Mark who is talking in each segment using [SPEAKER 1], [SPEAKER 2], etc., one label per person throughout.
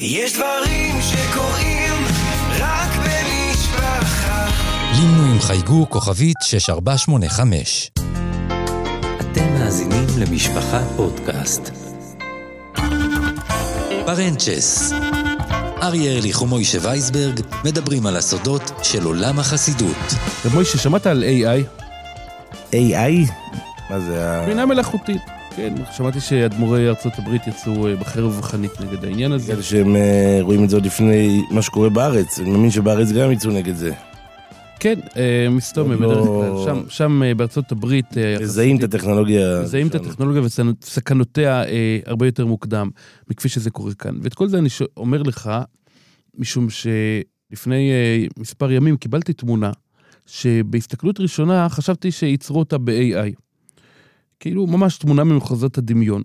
[SPEAKER 1] יש דברים שקורים רק במשפחה.
[SPEAKER 2] לינו עם חייגו כוכבית 6485.
[SPEAKER 3] אתם מאזינים למשפחה פודקאסט.
[SPEAKER 2] פרנצ'ס. אריה ארליך ומוישה וייסברג מדברים על הסודות של עולם החסידות.
[SPEAKER 4] ומוישה, שמעת על AI?
[SPEAKER 5] AI? מה זה ה...
[SPEAKER 4] בינה מלאכותית. כן, שמעתי שאדמו"רי ארצות הברית יצאו אה, בחרב ובחנית נגד העניין הזה.
[SPEAKER 5] כאלה שהם אה, רואים את זה עוד לפני מה שקורה בארץ. אני מאמין שבארץ גם יצאו נגד זה.
[SPEAKER 4] כן, אה, מסתום, בדרך
[SPEAKER 5] לא-
[SPEAKER 4] כלל. שם- שם בארצות הברית...
[SPEAKER 5] מזהים את הטכנולוגיה.
[SPEAKER 4] מזהים את. הטכנולוגיה וסכנותיה הרבה יותר מוקדם מכפי שזה קורה כאן. ואת כל זה אני אומר לך, משום שלפני מספר ימים קיבלתי תמונה שבהסתכלות ראשונה חשבתי שייצרו אותה ב-AI. כאילו ממש תמונה ממחוזות הדמיון.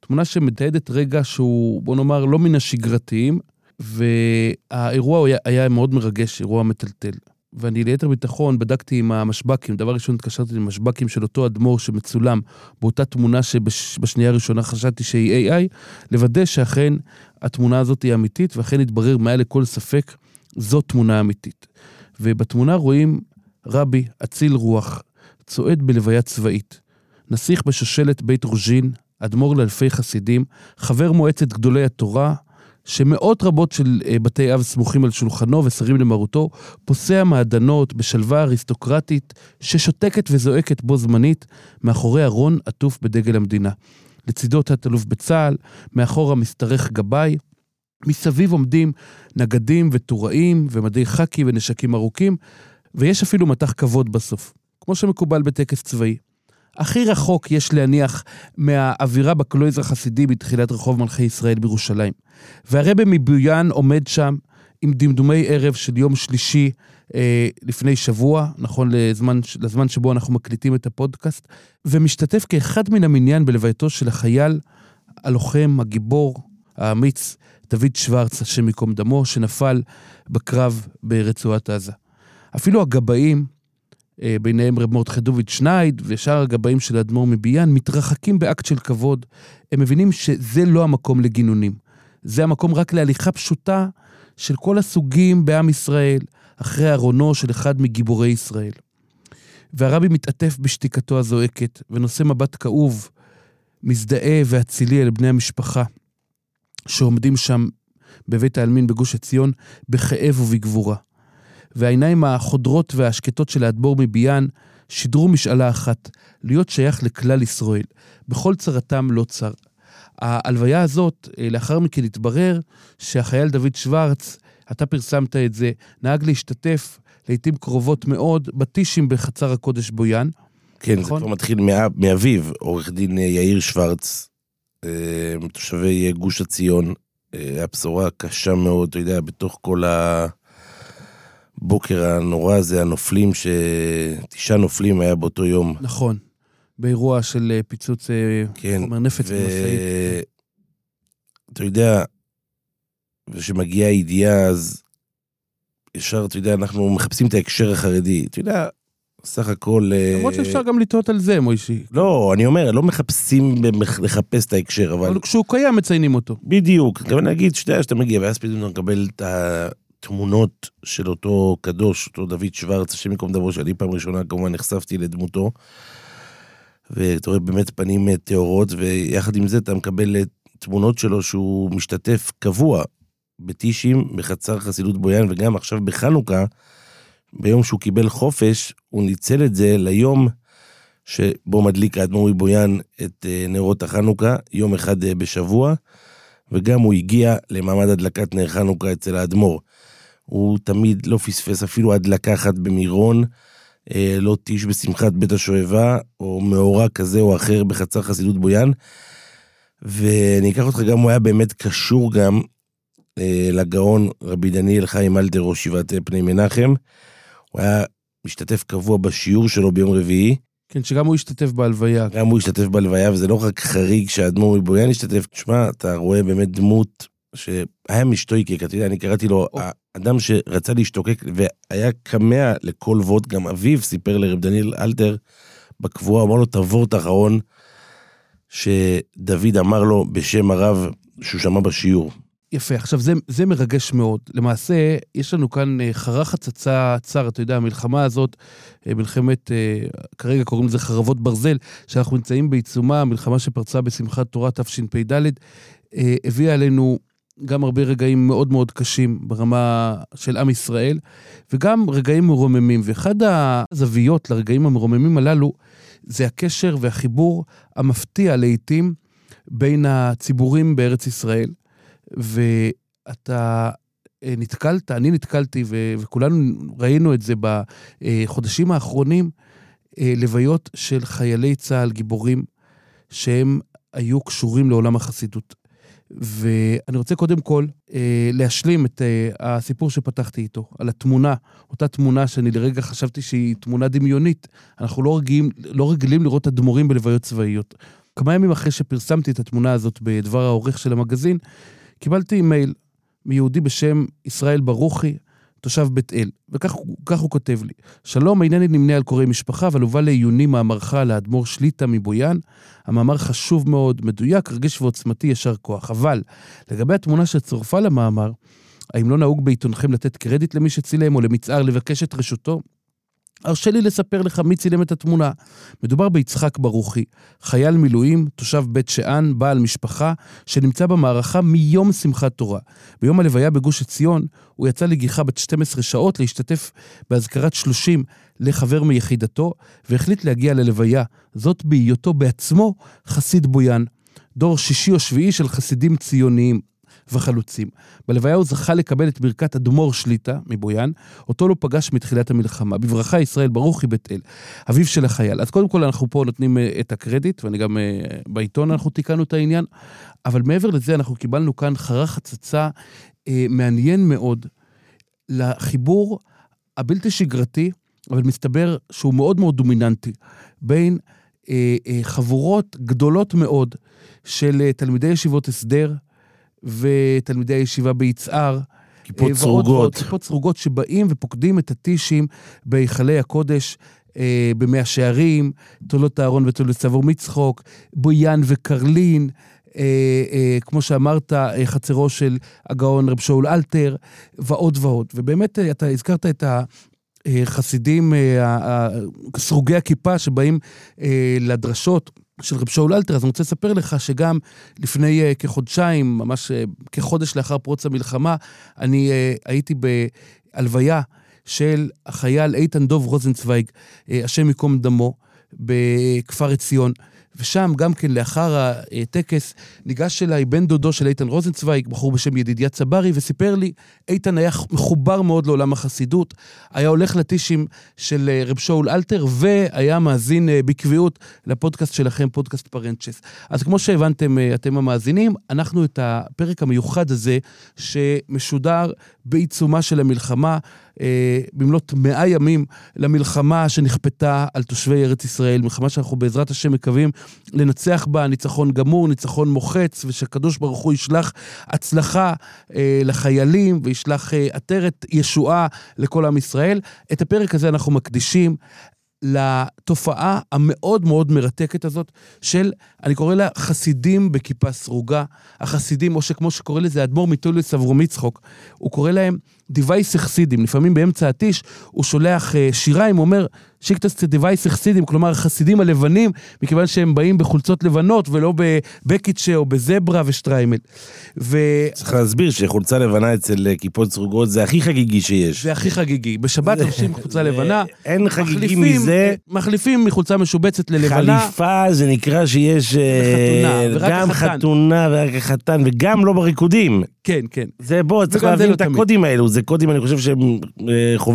[SPEAKER 4] תמונה שמתעדת רגע שהוא, בוא נאמר, לא מן השגרתיים, והאירוע היה, היה מאוד מרגש, אירוע מטלטל. ואני ליתר ביטחון בדקתי עם המשב"קים, דבר ראשון התקשרתי עם המשב"קים של אותו אדמו"ר שמצולם באותה תמונה שבשנייה הראשונה חשבתי שהיא AI, לוודא שאכן התמונה הזאת היא אמיתית, ואכן התברר מעל לכל ספק, זו תמונה אמיתית. ובתמונה רואים רבי אציל רוח, צועד בלוויה צבאית. נסיך בשושלת בית רוז'ין, אדמו"ר לאלפי חסידים, חבר מועצת גדולי התורה, שמאות רבות של אה, בתי אב סמוכים על שולחנו ושרים למרותו, פוסע מעדנות בשלווה אריסטוקרטית ששותקת וזועקת בו זמנית מאחורי ארון עטוף בדגל המדינה. לצידו תת-אלוף בצה"ל, מאחורה משתרך גבאי, מסביב עומדים נגדים וטוראים ומדי חאקי ונשקים ארוכים, ויש אפילו מטח כבוד בסוף, כמו שמקובל בטקס צבאי. הכי רחוק יש להניח מהאווירה בקלויזר החסידי בתחילת רחוב מלכי ישראל בירושלים. והרבה מבויאן עומד שם עם דמדומי ערב של יום שלישי אה, לפני שבוע, נכון לזמן, לזמן שבו אנחנו מקליטים את הפודקאסט, ומשתתף כאחד מן המניין בלווייתו של החייל, הלוחם, הגיבור, האמיץ, דוד שוורץ, השם ייקום דמו, שנפל בקרב ברצועת עזה. אפילו הגבאים, ביניהם רב מרדכי דוד שנייד ושאר הגבאים של האדמו"ר מביאן, מתרחקים באקט של כבוד. הם מבינים שזה לא המקום לגינונים. זה המקום רק להליכה פשוטה של כל הסוגים בעם ישראל, אחרי ארונו של אחד מגיבורי ישראל. והרבי מתעטף בשתיקתו הזועקת, ונושא מבט כאוב, מזדהה ואצילי אל בני המשפחה, שעומדים שם בבית העלמין בגוש עציון, בכאב ובגבורה. והעיניים החודרות והשקטות של האדמו"ר מביאן שידרו משאלה אחת, להיות שייך לכלל ישראל. בכל צרתם לא צר. ההלוויה הזאת, אה, לאחר מכן התברר שהחייל דוד שוורץ, אתה פרסמת את זה, נהג להשתתף לעיתים קרובות מאוד בטישים בחצר הקודש בויאן.
[SPEAKER 5] כן, זה
[SPEAKER 4] נכון?
[SPEAKER 5] כבר מתחיל מאב- מאביו, עורך דין אה, יאיר שוורץ, אה, תושבי גוש עציון. הבשורה קשה מאוד, אתה יודע, בתוך כל הבוקר הנורא הזה, הנופלים, ש... תשעה נופלים היה באותו יום.
[SPEAKER 4] נכון. באירוע של אה, פיצוץ אה,
[SPEAKER 5] כן,
[SPEAKER 4] חומר נפץ במשאית.
[SPEAKER 5] אתה יודע, וכשמגיעה הידיעה, אז ישר, אתה יודע, אנחנו מחפשים את ההקשר החרדי. אתה יודע, סך הכל... אה,
[SPEAKER 4] למרות שאפשר גם לטעות על זה, מוישי.
[SPEAKER 5] לא, אני אומר, לא מחפשים לחפש את ההקשר, אבל...
[SPEAKER 4] אבל כשהוא קיים מציינים אותו.
[SPEAKER 5] בדיוק. אתה להגיד, שאתה יודע, שאתה מגיע, ואז פתאום אתה מקבל את התמונות של אותו קדוש, אותו דוד שוורץ, השם ייקום דמו, שאני פעם ראשונה כמובן נחשפתי לדמותו. ואתה רואה באמת פנים אה, טהורות, ויחד עם זה אתה מקבל אה, תמונות שלו שהוא משתתף קבוע בטישים, בחצר חסידות בויאן, וגם עכשיו בחנוכה, ביום שהוא קיבל חופש, הוא ניצל את זה ליום שבו מדליק האדמו"ר מבויאן את אה, נרות החנוכה, יום אחד בשבוע, וגם הוא הגיע למעמד הדלקת נר חנוכה אצל האדמו"ר. הוא תמיד לא פספס אפילו הדלקה אחת במירון, אה, לא טיש בשמחת בית השואבה, או מאורע כזה או אחר בחצר חסידות בויאן. ואני אקח אותך גם, הוא היה באמת קשור גם אה, לגאון רבי דניאל חיים אלתר, ראש ישיבת אה, פני מנחם. הוא היה משתתף קבוע בשיעור שלו ביום רביעי.
[SPEAKER 4] כן, שגם הוא השתתף בהלוויה.
[SPEAKER 5] גם הוא השתתף בלוויה, וזה לא רק חריג שהאדמו"ר מבויאן השתתף. תשמע, אתה רואה באמת דמות שהיה משטויקק, אתה יודע, אני קראתי לו,
[SPEAKER 4] או.
[SPEAKER 5] אדם שרצה להשתוקק והיה כמה לכל ווד, גם אביו סיפר לרב דניאל אלתר בקבועה, אמר לו, את האחרון שדוד אמר לו בשם הרב שהוא שמע בשיעור.
[SPEAKER 4] יפה, עכשיו זה, זה מרגש מאוד. למעשה, יש לנו כאן אה, חרך הצצה צר, אתה יודע, המלחמה הזאת, אה, מלחמת, אה, כרגע קוראים לזה חרבות ברזל, שאנחנו נמצאים בעיצומה, המלחמה שפרצה בשמחת תורה תשפ"ד, אה, הביאה עלינו גם הרבה רגעים מאוד מאוד קשים ברמה של עם ישראל, וגם רגעים מרוממים. ואחד הזוויות לרגעים המרוממים הללו, זה הקשר והחיבור המפתיע לעיתים בין הציבורים בארץ ישראל. ואתה אה, נתקלת, אני נתקלתי, ו- וכולנו ראינו את זה בחודשים האחרונים, אה, לוויות של חיילי צה"ל גיבורים, שהם היו קשורים לעולם החסידות. ואני רוצה קודם כל אה, להשלים את אה, הסיפור שפתחתי איתו, על התמונה, אותה תמונה שאני לרגע חשבתי שהיא תמונה דמיונית. אנחנו לא רגילים, לא רגילים לראות אדמו"רים בלוויות צבאיות. כמה ימים אחרי שפרסמתי את התמונה הזאת בדבר העורך של המגזין, קיבלתי אימייל מיהודי בשם ישראל ברוכי, תושב בית אל, וכך כך הוא כותב לי: שלום, אינני נמנה על קוראי משפחה, אבל הובא לעיוני מאמרך על האדמו"ר שליטה מבויאן. המאמר חשוב מאוד, מדויק, רגיש ועוצמתי, ישר כוח. אבל לגבי התמונה שצורפה למאמר, האם לא נהוג בעיתונכם לתת קרדיט למי שצילם או למצער לבקש את רשותו? הרשה לי לספר לך מי צילם את התמונה. מדובר ביצחק ברוכי, חייל מילואים, תושב בית שאן, בעל משפחה, שנמצא במערכה מיום שמחת תורה. ביום הלוויה בגוש עציון, הוא יצא לגיחה בת 12 שעות להשתתף באזכרת 30 לחבר מיחידתו, והחליט להגיע ללוויה, זאת בהיותו בעצמו חסיד בויאן. דור שישי או שביעי של חסידים ציוניים. וחלוצים. בלוויה הוא זכה לקבל את ברכת אדמו"ר שליטה מבויאן, אותו לא פגש מתחילת המלחמה. בברכה ישראל ברוכי בית אל, אביו של החייל. אז קודם כל אנחנו פה נותנים אה, את הקרדיט, ואני גם אה, בעיתון אנחנו תיקנו את העניין, אבל מעבר לזה אנחנו קיבלנו כאן חרך הצצה אה, מעניין מאוד לחיבור הבלתי שגרתי, אבל מסתבר שהוא מאוד מאוד דומיננטי, בין חבורות גדולות מאוד של תלמידי ישיבות הסדר, ותלמידי הישיבה ביצהר.
[SPEAKER 5] כיפות
[SPEAKER 4] אה,
[SPEAKER 5] סרוגות.
[SPEAKER 4] ועוד כיפות סרוגות שבאים ופוקדים את הטישים בהיכלי הקודש, אה, במאה שערים, תולות אהרון ותולות צבור מצחוק, בויאן וקרלין, אה, אה, כמו שאמרת, אה, חצרו של הגאון רב שאול אלתר, ועוד ועוד. ובאמת, אה, אתה הזכרת את ה... אה, חסידים, אה, ה- ה- סרוגי הכיפה שבאים אה, לדרשות של רב שאול אלתר, אז אני רוצה לספר לך שגם לפני אה, כחודשיים, ממש אה, כחודש לאחר פרוץ המלחמה, אני אה, הייתי בהלוויה של החייל איתן דוב רוזנצוויג, אה, השם ייקום דמו, בכפר עציון. ושם גם כן לאחר הטקס ניגש אליי בן דודו של איתן רוזנצוויג, בחור בשם ידידיה צברי, וסיפר לי, איתן היה מחובר מאוד לעולם החסידות, היה הולך לטישים של אה, רב שאול אלתר, והיה מאזין אה, בקביעות לפודקאסט שלכם, פודקאסט פרנצ'ס. אז כמו שהבנתם, אה, אתם המאזינים, אנחנו את הפרק המיוחד הזה, שמשודר בעיצומה של המלחמה, במלאת מאה ימים למלחמה שנכפתה על תושבי ארץ ישראל, מלחמה שאנחנו בעזרת השם מקווים לנצח בה ניצחון גמור, ניצחון מוחץ, ושהקדוש ברוך הוא ישלח הצלחה אה, לחיילים וישלח אה, עטרת ישועה לכל עם ישראל. את הפרק הזה אנחנו מקדישים לתופעה המאוד מאוד מרתקת הזאת של, אני קורא לה חסידים בכיפה סרוגה. החסידים, או שכמו שקורא לזה האדמו"ר מטוליס אברום יצחוק, הוא קורא להם דיווייס חסידים. לפעמים באמצע הטיש הוא שולח אה, שיריים, הוא אומר, שיקטס דיווייס חסידים, כלומר החסידים הלבנים, מכיוון שהם באים בחולצות לבנות ולא בבקיצ'ה או בזברה ושטריימל. וזה
[SPEAKER 5] צריך להסביר שחולצה לבנה אצל אה, כיפות סרוגות זה הכי חגיגי שיש.
[SPEAKER 4] הכי חגיגי. בשבת לובשים חולצה לבנה.
[SPEAKER 5] אין חגיגי מזה.
[SPEAKER 4] מחליפים מחולצה משובצת ללבנה.
[SPEAKER 5] חליפה זה נקרא שיש אה,
[SPEAKER 4] לחתונה, ורק
[SPEAKER 5] גם. חתונה ורק החתן וגם לא בריקודים.
[SPEAKER 4] כן, כן.
[SPEAKER 5] זה בוא, צריך
[SPEAKER 4] זה
[SPEAKER 5] להבין
[SPEAKER 4] לא
[SPEAKER 5] את. הקודים האלו, זה קודים אני חושב שהם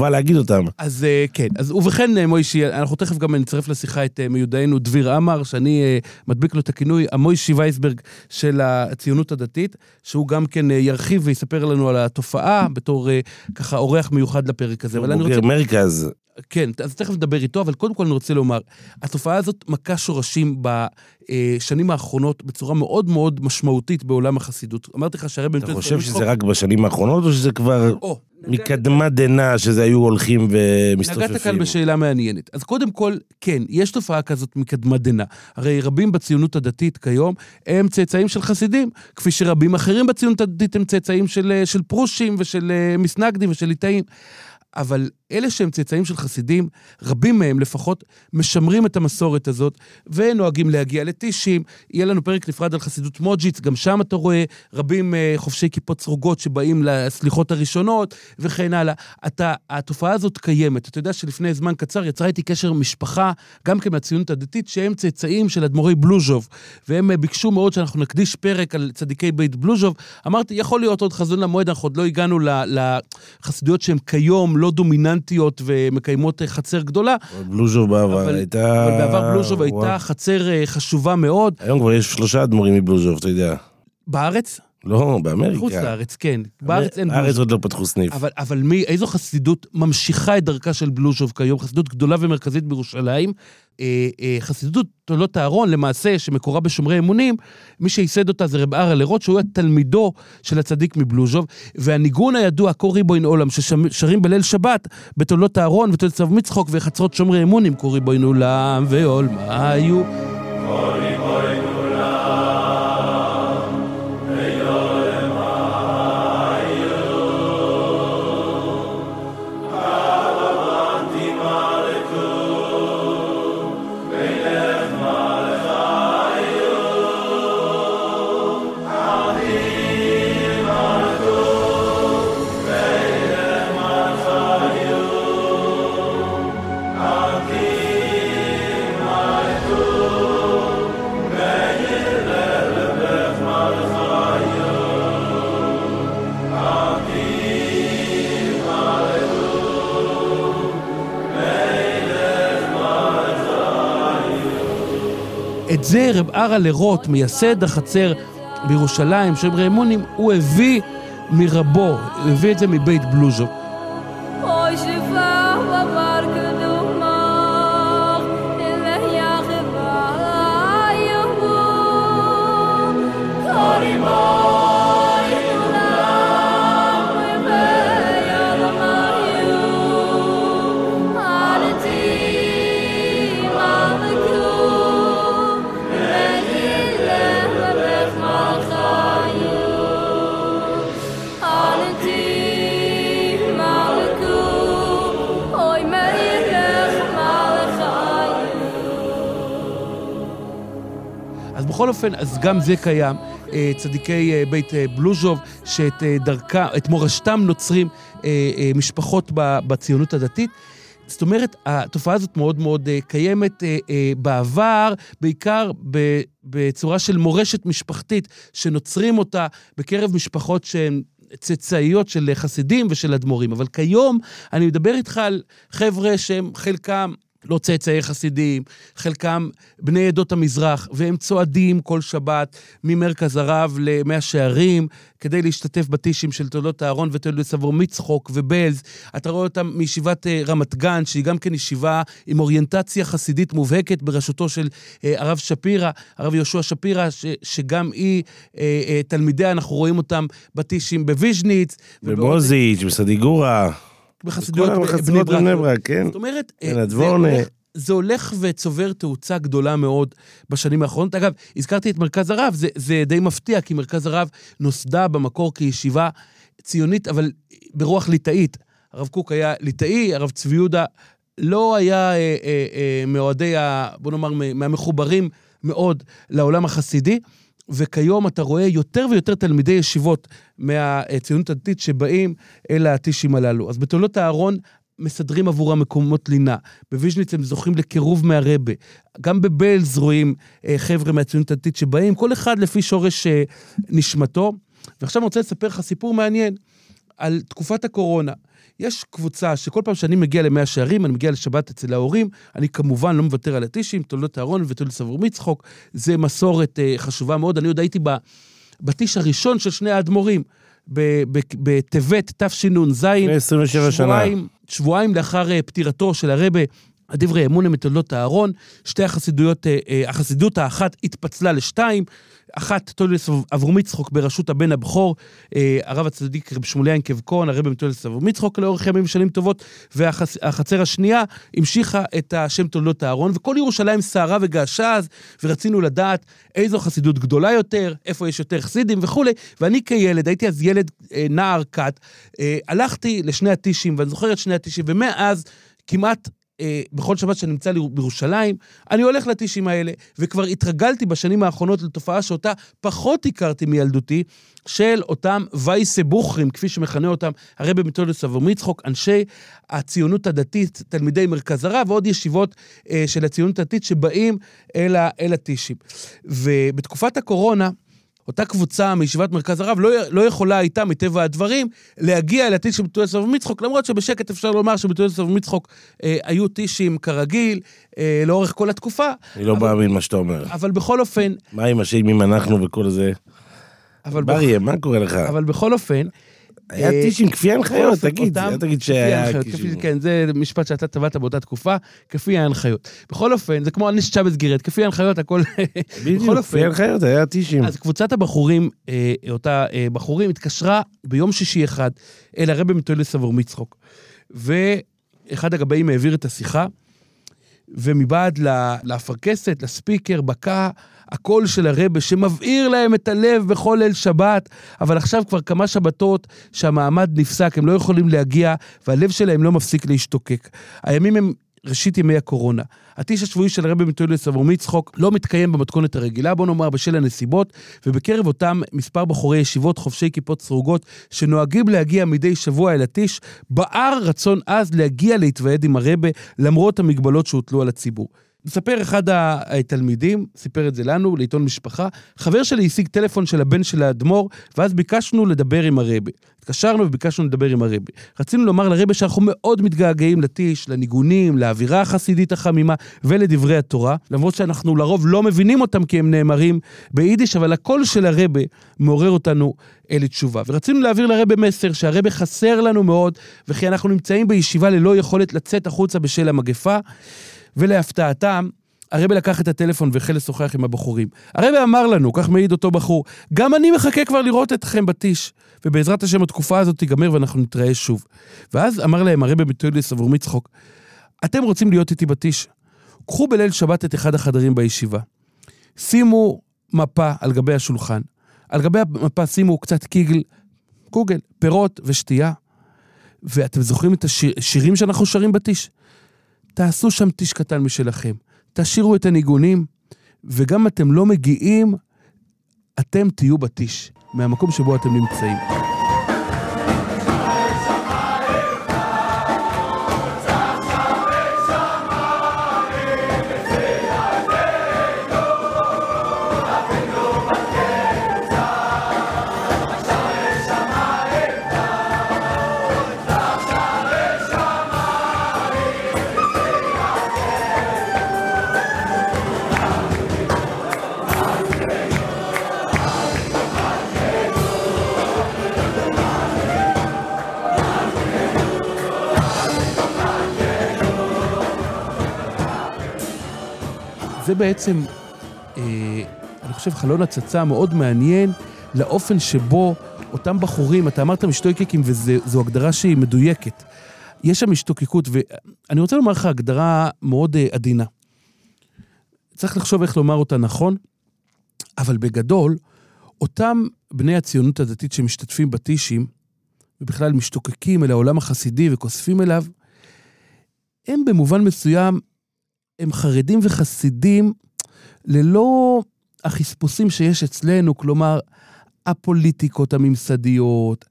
[SPEAKER 5] אה, להגיד אותם.
[SPEAKER 4] אז כן, אז ובכן, מוישי, אנחנו תכף גם נצרף לשיחה את אה, מיודענו דביר עמר, שאני אה, מדביק לו את הכינוי המוישי וייסברג של הציונות הדתית, שהוא גם כן אה, ירחיב ויספר לנו על התופעה בתור ככה אורח מיוחד לפרק הזה. אבל אני רוצה...
[SPEAKER 5] בוגר מרכז.
[SPEAKER 4] כן, אז תכף נדבר איתו, אבל קודם כל אני רוצה לומר, התופעה הזאת מכה שורשים בשנים האחרונות בצורה מאוד מאוד משמעותית בעולם החסידות. אמרתי לך שהרבי
[SPEAKER 5] אתה חושב שזה רק בשנים האחרונות או שזה כבר...
[SPEAKER 4] או,
[SPEAKER 5] מקדמה דנא, שזה היו הולכים ומסתופפים.
[SPEAKER 4] נגעת כאן בשאלה מעניינת. אז קודם כל, כן, יש תופעה כזאת מקדמת דנא. הרי רבים בציונות הדתית כיום הם צאצאים של חסידים, כפי שרבים אחרים בציונות הדתית הם צאצאים של, של פרושים ושל אה, מסנגדים ושל ליטאים. אבל אלה שהם צאצאים של חסידים, רבים מהם לפחות, משמרים את המסורת הזאת, ונוהגים להגיע לטישים. יהיה לנו פרק נפרד על חסידות מוג'יץ, גם שם אתה רואה רבים אה, חובשי כיפות סרוגות שבאים לסליחות הראשונות, וכן הלאה. אתה, התופעה הזאת קיימת. אתה יודע שלפני זמן קצר יצרה איתי קשר משפחה, גם כן מהציונות הדתית, שהם צאצאים של אדמו"רי בלוז'וב, והם אה, ביקשו מאוד שאנחנו נקדיש פרק על צדיקי בית בלוז'וב. אמרתי, יכול להיות עוד חזון למועד, אנחנו עוד לא הגענו לחסידויות שהן כיום לא דומיננטיות ומקיימות אה, חצר גדולה.
[SPEAKER 5] בלוז'וב בעבר
[SPEAKER 4] אבל-
[SPEAKER 5] הייתה...
[SPEAKER 4] אבל בעבר בלוז'וב
[SPEAKER 5] וואו.
[SPEAKER 4] הייתה חצר אה, חשובה מאוד.
[SPEAKER 5] היום כבר יש שלושה אדמו"רים מבלוז'וב, אתה יודע.
[SPEAKER 4] בארץ?
[SPEAKER 5] לא, באמריקה.
[SPEAKER 4] חוץ לארץ, כן. בארץ אין
[SPEAKER 5] בארץ
[SPEAKER 4] בלוז'וב.
[SPEAKER 5] עוד לא פתחו סניף.
[SPEAKER 4] אבל, אבל מי, איזו חסידות ממשיכה את דרכה של בלוז'וב כיום? חסידות גדולה ומרכזית בירושלים. אה, אה, חסידות תולדות אהרון, למעשה, שמקורה בשומרי אמונים, מי שייסד אותה זה רב ארה לרוט, שהוא היה תלמידו של הצדיק מבלוז'וב, והניגון הידוע, קורי בוין עולם, ששרים בליל שבת, בתולדות אהרון ותולדות צו מצחוק וחצרות שומרי אמונים, קורי בוין עולם ועול מה היו. את זה רב ארה לרוט, מייסד החצר בירושלים, שומרי אמונים, הוא הביא מרבו, הוא הביא את זה מבית בלוז'וב.
[SPEAKER 6] Hoy
[SPEAKER 4] אופן, אז גם זה קיים. אה, צדיקי אה, בית אה, בלוז'וב, שאת דרכה, את מורשתם נוצרים משפחות בציונות הדתית. זאת אומרת, התופעה הזאת מאוד מאוד קיימת בעבר, בעיקר בצורה של מורשת משפחתית, שנוצרים אותה בקרב משפחות שהן צאצאיות של חסידים ושל אדמו"רים. אבל כיום אני מדבר איתך על חבר'ה שהם חלקם לא צאצאי חסידים, חלקם בני עדות המזרח, והם צועדים כל שבת ממרכז הרב למאה שערים, כדי להשתתף בטישים של תולדות אהרון ותולדות סבור מצחוק ובלז. אתה רואה אותם מישיבת אה, רמת גן, שהיא גם כן ישיבה עם אוריינטציה חסידית מובהקת בראשותו של אה, הרב שפירא, הרב יהושע שפירא, שגם היא, אה, תלמידיה, אנחנו רואים אותם בטישים בוויז'ניץ.
[SPEAKER 5] במוזיץ', בסדיגורה.
[SPEAKER 4] בחסידויות בני ברק.
[SPEAKER 5] בבני ברק, כן.
[SPEAKER 4] זאת אומרת, אה, זה. הולך- זה הולך וצובר תאוצה גדולה מאוד בשנים האחרונות. אגב, הזכרתי את מרכז הרב, זה, זה די מפתיע, כי מרכז הרב נוסדה במקור כישיבה ציונית, אבל ברוח ליטאית. הרב קוק היה ליטאי, הרב צבי יהודה לא היה אה, אה, אה, מאוהדי, בוא נאמר, מהמחוברים מאוד לעולם החסידי. וכיום אתה רואה יותר ויותר תלמידי ישיבות מהציונות הדתית שבאים אל הטישים הללו. אז בתולדות אהרון מסדרים עבורם מקומות לינה. בוויז'ניץ הם זוכים לקירוב מהרבה. גם בבלז רואים אה, חבר'ה מהציונות הדתית שבאים, כל אחד לפי שורש אה, נשמתו. ועכשיו אני רוצה לספר לך סיפור מעניין על תקופת הקורונה. יש קבוצה שכל פעם שאני מגיע למאה שערים, אני מגיע לשבת אצל ההורים, אני כמובן לא מוותר על הטישים, תולדות אהרון ותולדות סבור מצחוק. זה מסורת אה, חשובה מאוד. אני עוד הייתי בטיש הראשון של שני האדמו"רים, בטבת תשנ"ז.
[SPEAKER 5] לפני 27 שנה.
[SPEAKER 4] שבועיים, שבועיים לאחר אה, פטירתו של הרבה הדברי אמון הם מתולדות אהרון, שתי החסידויות, אה, אה, החסידות האחת התפצלה לשתיים, אחת תולדס אברום יצחוק בראשות הבן הבכור, אה, הרב הצדיק רב שמואל ינקב כהן, הרב מתולדס אברום יצחוק לאורך ימים ושנים טובות, והחצר השנייה המשיכה את השם תולדות אהרון, וכל ירושלים סערה וגעשה אז, ורצינו לדעת איזו חסידות גדולה יותר, איפה יש יותר חסידים וכולי, ואני כילד, הייתי אז ילד נער כת, הלכתי לשני הטישים, ואני זוכר את שני הטישים, ומאז כמעט אה, בכל שבת שאני נמצא בירושלים, אני הולך לטישים האלה, וכבר התרגלתי בשנים האחרונות לתופעה שאותה פחות הכרתי מילדותי, של אותם וייסה בוכרים, כפי שמכנה אותם הרבי מתודס אברהם יצחוק, אנשי הציונות הדתית, תלמידי מרכז הרב, ועוד ישיבות אה, של הציונות הדתית שבאים אל, אל הטישים. ובתקופת הקורונה, אותה קבוצה מישיבת מרכז הרב לא, לא יכולה הייתה, מטבע הדברים, להגיע לטיש של בתולדות אברהם יצחוק, למרות שבשקט אפשר לומר שבתולדות אברהם יצחוק אה, היו טישים כרגיל אה, לאורך כל התקופה,
[SPEAKER 5] אני לא
[SPEAKER 4] אבל-
[SPEAKER 5] מאמין מה שאתה אומר.
[SPEAKER 4] אבל בכל אופן,
[SPEAKER 5] מה עם השיימים אנחנו וכל זה? בריה, מה קורה לך?
[SPEAKER 4] אבל בכל אופן,
[SPEAKER 5] היה
[SPEAKER 4] אה,
[SPEAKER 5] טישים כפי ההנחיות, תגיד, אל תגיד שהיה...
[SPEAKER 4] כפי- כן, זה משפט שאתה טבעת באותה תקופה, כפי ההנחיות. בכל אופן, זה כמו אניס צ'אבס גירט, כפי ההנחיות הכל...
[SPEAKER 5] בדיוק, כפי ההנחיות, היה טישים.
[SPEAKER 4] אז קבוצת הבחורים, אה, אותה אה, בחורים, התקשרה ביום שישי אחד אל הרבי מתולדס אברהם יצחוק. ואחד הגבאים העביר את השיחה, ומבעד לאפרכסת, לספיקר, בקע הקול של הרבה שמבעיר להם את הלב בכל ליל שבת, אבל עכשיו כבר כמה שבתות שהמעמד נפסק, הם לא יכולים להגיע, והלב שלהם לא מפסיק להשתוקק. הימים הם ראשית ימי הקורונה. הטיש השבועי של הרבי מתולדס אברהם יצחוק לא מתקיים במתכונת הרגילה, בוא נאמר בשל הנסיבות, ובקרב אותם מספר בחורי ישיבות חובשי כיפות סרוגות, שנוהגים להגיע מדי שבוע אל הטיש, בער רצון עז להגיע להתוועד עם הרבה, למרות המגבלות שהוטלו על הציבור. מספר אחד התלמידים, סיפר את זה לנו, לעיתון משפחה, חבר שלי השיג טלפון של הבן של האדמו"ר, ואז ביקשנו לדבר עם הרבי. התקשרנו וביקשנו לדבר עם הרבי. רצינו לומר לרבי שאנחנו מאוד מתגעגעים לטיש, לניגונים, לאווירה החסידית החמימה ולדברי התורה, למרות שאנחנו לרוב לא מבינים אותם כי הם נאמרים ביידיש, אבל הקול של הרבי מעורר אותנו אל תשובה. ורצינו להעביר לרבי מסר שהרבי חסר לנו מאוד, וכי אנחנו נמצאים בישיבה ללא יכולת לצאת החוצה בשל המגפה. ולהפתעתם, הרבי לקח את הטלפון והחל לשוחח עם הבחורים. הרבי אמר לנו, כך מעיד אותו בחור, גם אני מחכה כבר לראות אתכם בטיש, ובעזרת השם התקופה הזאת תיגמר ואנחנו נתראה שוב. ואז אמר להם הרבי בתוילס עבור מצחוק, אתם רוצים להיות איתי בטיש? קחו בליל שבת את אחד החדרים בישיבה. שימו מפה על גבי השולחן. על גבי המפה שימו קצת קיגל, קוגל, פירות ושתייה. ואתם זוכרים את השירים שאנחנו שרים בטיש? תעשו שם טיש קטן משלכם. תשאירו את הניגונים, וגם אתם לא מגיעים, אתם תהיו בטיש, מהמקום שבו אתם נמצאים. זה בעצם, אה, אני חושב, חלון הצצה מאוד מעניין לאופן שבו אותם בחורים, אתה אמרת משטויקקים וזו הגדרה שהיא מדויקת. יש שם השתוקקות, ואני רוצה לומר לך הגדרה מאוד אה, עדינה. צריך לחשוב איך לומר אותה נכון, אבל בגדול, אותם בני הציונות הדתית שמשתתפים בטישים, ובכלל משתוקקים אל העולם החסידי וכוספים אליו, הם במובן מסוים הם חרדים וחסידים ללא החספוסים שיש אצלנו, כלומר, הפוליטיקות הממסדיות,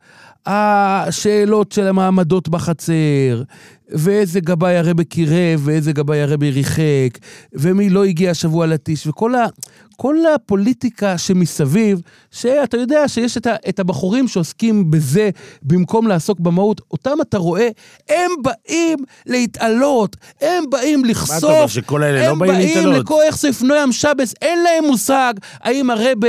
[SPEAKER 4] השאלות של המעמדות בחצר, ואיזה גבאי הרבי קירב, ואיזה גבאי הרבי ריחק, ומי לא הגיע השבוע לטיש, וכל ה, כל הפוליטיקה שמסביב, שאתה יודע שיש את, ה, את הבחורים שעוסקים בזה במקום לעסוק במהות, אותם אתה רואה, הם באים להתעלות, הם באים לחשוף.
[SPEAKER 5] מה אתה אומר, שכל האלה לא באים
[SPEAKER 4] הם
[SPEAKER 5] להתעלות?
[SPEAKER 4] באים לכוח סעיף נועם שבס, אין להם מושג האם הרבה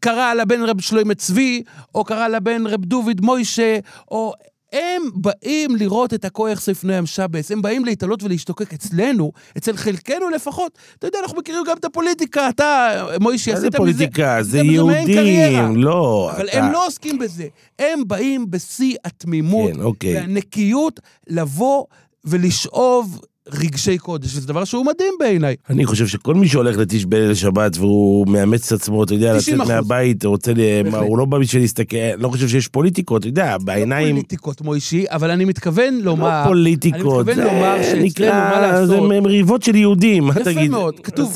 [SPEAKER 4] קרא לבן רב שלמה צבי, או קרא לבן רב דוד מוישה, או הם באים לראות את הכוח לפני ים שבס, הם באים להתעלות ולהשתוקק אצלנו, אצל חלקנו לפחות. אתה יודע, אנחנו מכירים גם את הפוליטיקה, אתה, מוישי, עשית מזה...
[SPEAKER 5] פוליטיקה? זה. יהודים, לא.
[SPEAKER 4] אבל
[SPEAKER 5] אתה-
[SPEAKER 4] הם לא עוסקים בזה. הם באים בשיא התמימות
[SPEAKER 5] כן, אוקיי.
[SPEAKER 4] והנקיות לבוא ולשאוב רגשי קודש, וזה דבר שהוא מדהים בעיניי.
[SPEAKER 5] אני חושב שכל מי שהולך לטיש בליל שבת והוא מאמץ את עצמו, אתה יודע,
[SPEAKER 4] 90%.
[SPEAKER 5] לצאת מהבית, רוצה, מה. הוא לא בא בשביל להסתכל, לא חושב שיש פוליטיקות, אתה יודע, בעיניים,
[SPEAKER 4] לא פוליטיקות, מוישי, אבל אני מתכוון לומר...
[SPEAKER 5] לא פוליטיקות,
[SPEAKER 4] שאצלנו,
[SPEAKER 5] נקרא-? זה מריבות של יהודים, מה
[SPEAKER 4] יפה
[SPEAKER 5] תגיד?
[SPEAKER 4] מאוד, כתוב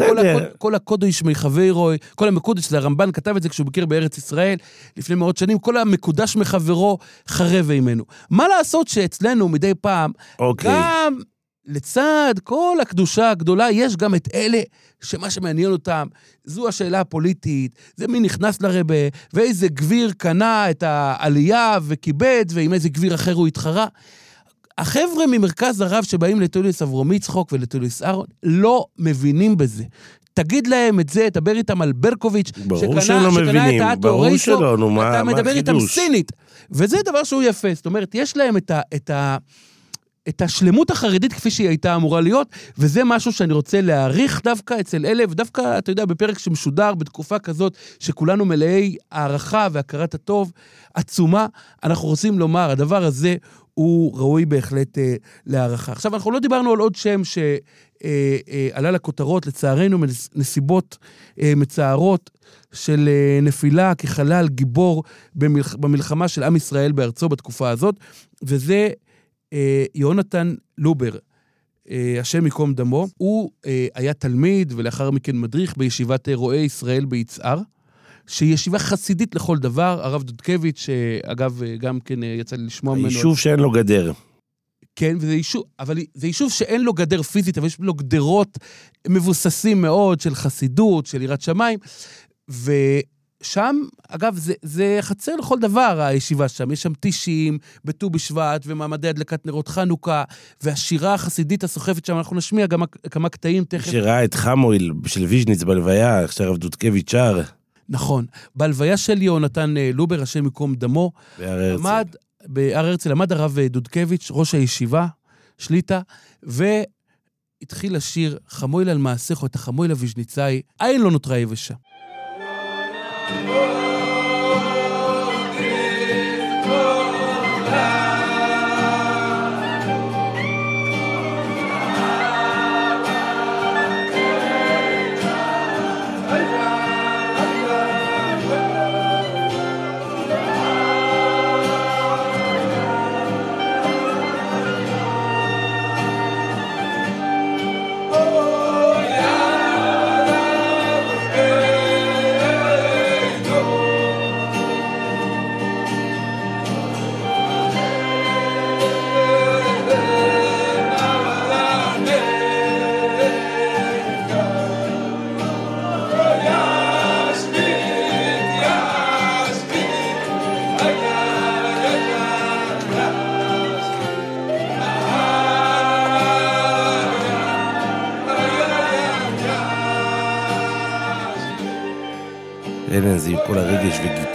[SPEAKER 4] כל, הקודש מחברו, כל המקודש, זה הרמב"ן כתב את זה כשהוא ביקר בארץ ישראל לפני מאות שנים, כל המקודש מחברו חרב עימנו. מה לעשות שאצלנו מדי פעם,
[SPEAKER 5] אוקיי.
[SPEAKER 4] גם לצד כל הקדושה הגדולה, יש גם את אלה שמה שמעניין אותם זו השאלה הפוליטית, זה מי נכנס לרבה, ואיזה גביר קנה את העלייה וכיבד, ועם איזה גביר אחר הוא התחרה. החבר'ה ממרכז הרב שבאים לטוליס אברום יצחוק ולטוליס אהרון לא מבינים בזה. תגיד להם את זה, דבר איתם על ברקוביץ',
[SPEAKER 5] ברור שהם לא מבינים,
[SPEAKER 4] את האטו
[SPEAKER 5] ברור
[SPEAKER 4] רייסו,
[SPEAKER 5] שלא, נו, מה-
[SPEAKER 4] אתה
[SPEAKER 5] מה
[SPEAKER 4] מדבר איתם
[SPEAKER 5] החידוש?
[SPEAKER 4] סינית. וזה דבר שהוא יפה, זאת אומרת, יש להם את ה... את ה את השלמות החרדית כפי שהיא הייתה אמורה להיות, וזה משהו שאני רוצה להעריך דווקא אצל אלה, ודווקא, אתה יודע, בפרק שמשודר בתקופה כזאת, שכולנו מלאי הערכה והכרת הטוב עצומה, אנחנו רוצים לומר, הדבר הזה הוא ראוי בהחלט אה, להערכה. עכשיו, אנחנו לא דיברנו על עוד שם שעלה אה, אה, לכותרות, לצערנו, מנסיבות אה, מצערות של אה, נפילה כחלל גיבור במלח, במלחמה של עם ישראל בארצו בתקופה הזאת, וזה אה, יונתן לובר, אה, השם ייקום דמו. הוא אה, היה תלמיד ולאחר מכן מדריך בישיבת רועי ישראל ביצהר. שהיא ישיבה חסידית לכל דבר, הרב דודקביץ', שאגב, גם כן יצא לי לשמוע ממנו.
[SPEAKER 5] היישוב שאין לו גדר.
[SPEAKER 4] כן, וזה יישוב, אבל זה יישוב שאין לו גדר פיזית, אבל יש לו גדרות מבוססים מאוד של חסידות, של יראת שמיים, ושם, אגב, זה, זה חצר לכל דבר, הישיבה שם. יש שם טישים בט"ו בשבט, ומעמדי הדלקת נרות חנוכה, והשירה החסידית הסוחפת שם, אנחנו נשמיע גם כמה קטעים תכף.
[SPEAKER 5] שראה את חמואל של ויז'ניץ בלוויה, איך שהרב דודקביץ' שר,
[SPEAKER 4] נכון. בהלוויה של יהונתן אה, לובר, השם ייקום דמו,
[SPEAKER 5] בהר הרצל.
[SPEAKER 4] עמד, בהר הרצל עמד הרב אה, דודקביץ', ראש הישיבה, שליטה, והתחיל לשיר חמויל על מעשיך, את החמויל הוויז'ניצאי, עין לא נותרה יבשה.
[SPEAKER 5] אין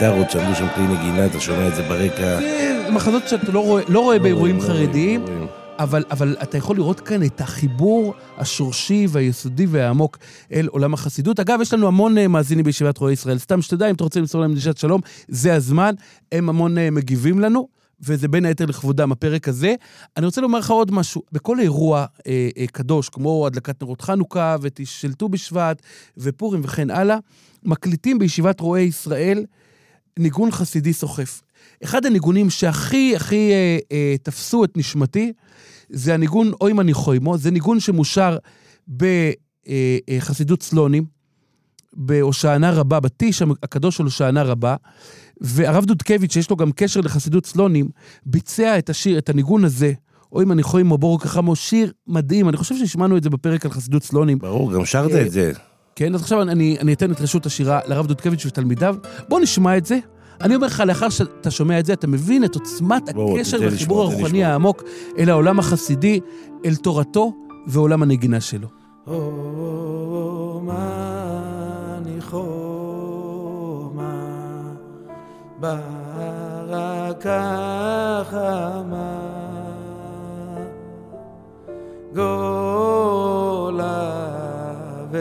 [SPEAKER 5] הרגש וגיטרות שעמדו שם כלי נגינה, אתה שומע את זה ברקע.
[SPEAKER 4] זה מחזות שאתה לא רואה, לא רואה באירועים
[SPEAKER 5] לא
[SPEAKER 4] חרדיים. אבל, אבל אתה יכול לראות כאן את החיבור השורשי והיסודי והעמוק אל עולם החסידות. אגב, יש לנו המון אה, מאזינים בישיבת רועי ישראל. סתם שתדע, אם אתה רוצה למסור להם דרישת שלום, זה הזמן. הם המון אה, מגיבים לנו, וזה בין היתר לכבודם, הפרק הזה. אני רוצה לומר לך עוד משהו. בכל אירוע אה, אה, קדוש, כמו הדלקת נרות חנוכה של ט"ו בשבט ופורים וכן הלאה, מקליטים בישיבת רועי ישראל ניגון חסידי סוחף. אחד הניגונים שהכי הכי אה, אה, תפסו את נשמתי, זה הניגון אוי מני חוימו, זה ניגון שמושר בחסידות סלונים, בהושענא רבה, בטיש הקדוש של הושענא רבה, והרב דודקביץ', שיש לו גם קשר לחסידות סלונים, ביצע את השיר, את הניגון הזה, אוי מני חוימו בורו כחמו, שיר מדהים, אני חושב שהשמענו את זה בפרק על חסידות סלונים.
[SPEAKER 5] ברור, גם שרת
[SPEAKER 4] אה,
[SPEAKER 5] את זה.
[SPEAKER 4] כן, אז עכשיו אני, אני אתן את רשות השירה לרב דודקביץ' ותלמידיו. בוא נשמע את זה. אני אומר לך, לאחר שאתה שומע את זה, אתה מבין את עוצמת
[SPEAKER 5] בוא,
[SPEAKER 4] הקשר והחיבור הרוחני. העמוק אל העולם החסידי, אל תורתו ועולם הנגינה שלו.
[SPEAKER 5] כחמה גולה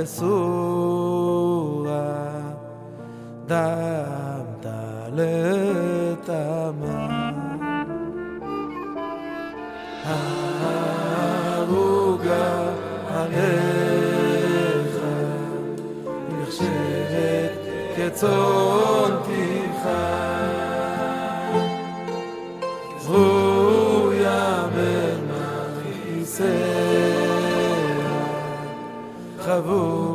[SPEAKER 5] וסורה דמת לתמה הרוגה עליך נחשבת כצאן תבחר זרויה במכיסיה vous.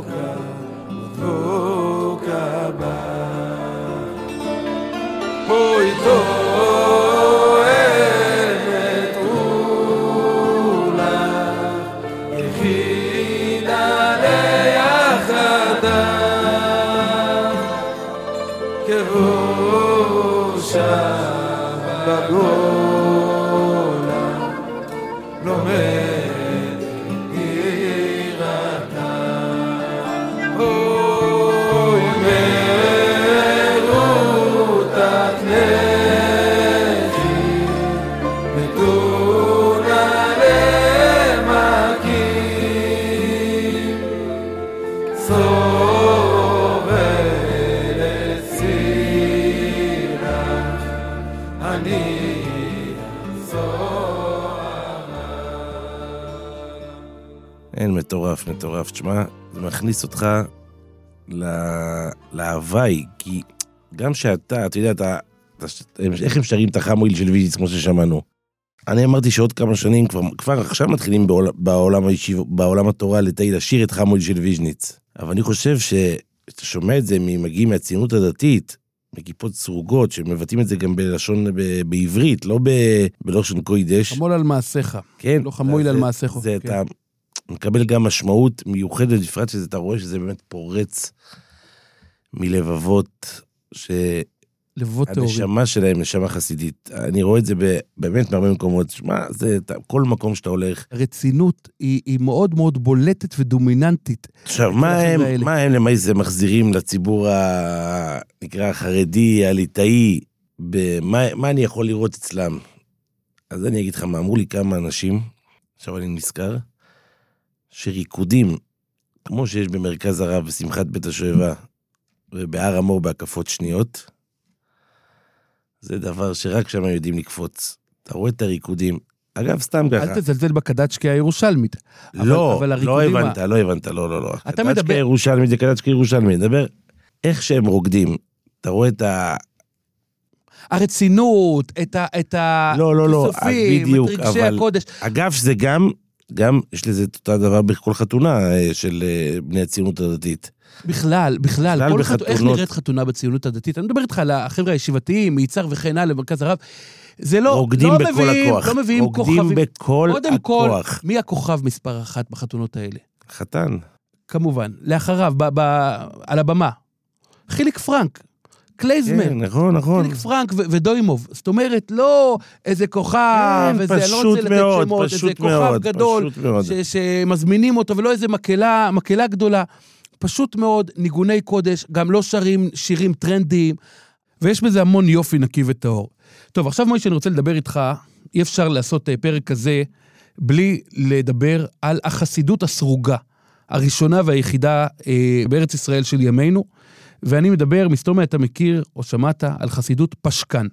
[SPEAKER 5] מטורף, מטורף. תשמע, זה מכניס אותך ל- להוואי, כי גם שאתה, אתה יודע, אתה, אתה, איך הם שרים את החמויל של ויז'יץ, כמו ששמענו. אני אמרתי שעוד כמה שנים, כבר, כבר עכשיו מתחילים בעול, בעולם, הישיב, בעולם התורה לתי לשיר את חמויל של ויז'ניץ. אבל אני חושב שאתה שומע את זה ממגיעים מהציונות הדתית, מכיפות סרוגות, שמבטאים את זה גם בלשון, ב, בעברית, לא ב, בלושן קוידש.
[SPEAKER 4] חמול על מעשיך.
[SPEAKER 5] כן.
[SPEAKER 4] לא חמויל על
[SPEAKER 5] זה-
[SPEAKER 4] מעשיך.
[SPEAKER 5] זה
[SPEAKER 4] כן.
[SPEAKER 5] אתה מקבל גם משמעות מיוחדת, בפרט שאתה רואה שזה באמת פורץ מלבבות. שהנשמה שלהם נשמה חסידית. אני רואה את זה ב- באמת בהרבה מקומות. שמע, זה כל מקום שאתה הולך.
[SPEAKER 4] הרצינות היא, היא מאוד מאוד בולטת ודומיננטית.
[SPEAKER 5] עכשיו, מה הם,
[SPEAKER 4] האלה.
[SPEAKER 5] מה הם למעשה מחזירים לציבור ה... נקרא החרדי, הליטאי, במה, מה אני יכול לראות אצלם? אז אני אגיד לך מה, אמרו לי כמה אנשים, עכשיו אני נזכר, שריקודים, כמו שיש במרכז הרב בשמחת בית השואבה, ובהר המור בהקפות שניות, זה דבר שרק שם יודעים לקפוץ. אתה רואה את הריקודים. אגב, סתם ככה.
[SPEAKER 4] אל תזלזל בקדצ'קי הירושלמית. אבל-
[SPEAKER 5] לא,
[SPEAKER 4] אבל
[SPEAKER 5] לא
[SPEAKER 4] הריקודים ה-
[SPEAKER 5] הבנת, לא הבנת, לא, לא, לא.
[SPEAKER 4] אתה מדבר-
[SPEAKER 5] קדצ'קי ירושלמי זה קדצ'קי ירושלמי, נדבר איך שהם רוקדים. אתה רואה את ה...
[SPEAKER 4] הרצינות, את ה... את ה...
[SPEAKER 5] לא, לא, לא,
[SPEAKER 4] כיסופים,
[SPEAKER 5] בדיוק,
[SPEAKER 4] את רגשי
[SPEAKER 5] אבל-
[SPEAKER 4] הקודש.
[SPEAKER 5] אגב, שזה גם, גם, יש לזה את אותו דבר בכל חתונה אה, של אה, בני הציונות הדתית.
[SPEAKER 4] בכלל, בכלל,
[SPEAKER 5] בכלל
[SPEAKER 4] כל חתונה, איך. נראית חתונה בציונות הדתית? אני מדבר איתך על החבר'ה הישיבתיים, מיצהר וכן הלאה, במרכז הרב. זה לא,
[SPEAKER 5] רוקדים
[SPEAKER 4] לא
[SPEAKER 5] בכל
[SPEAKER 4] מביאים,
[SPEAKER 5] הכוח.
[SPEAKER 4] לא מביאים
[SPEAKER 5] רוקדים
[SPEAKER 4] כוכבים.
[SPEAKER 5] בכל
[SPEAKER 4] קודם כל,
[SPEAKER 5] הכוח.
[SPEAKER 4] מי הכוכב מספר אחת בחתונות האלה?
[SPEAKER 5] חתן.
[SPEAKER 4] כמובן, לאחריו, ב, ב, על הבמה. חיליק פרנק, קלייזמר.
[SPEAKER 5] כן, נכון, נכון.
[SPEAKER 4] חיליק פרנק ודוימוב. זאת אומרת, לא איזה כוכב,
[SPEAKER 5] כן,
[SPEAKER 4] איזה, אני לא רוצה לתת
[SPEAKER 5] מאוד,
[SPEAKER 4] שמות, איזה
[SPEAKER 5] פשוט
[SPEAKER 4] כוכב
[SPEAKER 5] מאוד,
[SPEAKER 4] גדול,
[SPEAKER 5] פשוט מאוד.
[SPEAKER 4] ש- שמזמינים אותו, ולא איזה מקהלה, מקהלה גדולה. פשוט מאוד, ניגוני קודש, גם לא שרים שירים טרנדיים, ויש בזה המון יופי נקי וטהור. טוב, עכשיו מוישה, אני רוצה לדבר איתך, אי אפשר לעשות אה, פרק כזה בלי לדבר על החסידות הסרוגה, הראשונה והיחידה אה, בארץ ישראל של ימינו, ואני מדבר, מסתום אתה מכיר או שמעת על חסידות פשקן.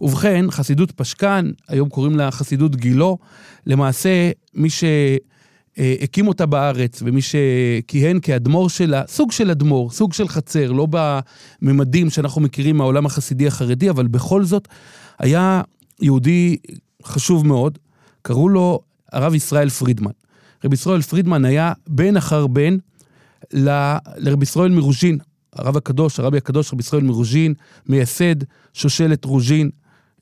[SPEAKER 4] ובכן, חסידות פשקן, היום קוראים לה חסידות גילו, למעשה מי שהקים אותה בארץ ומי שכיהן כאדמו"ר שלה, סוג של אדמו"ר, סוג של חצר, לא בממדים שאנחנו מכירים מהעולם החסידי החרדי, אבל בכל זאת היה יהודי חשוב מאוד, קראו לו הרב ישראל פרידמן. רבי ישראל פרידמן היה בן אחר בן ל- לרבי ישראל מרוז'ין, הרב הקדוש, הרבי הקדוש רבי ישראל מרוז'ין, מייסד שושלת רוז'ין,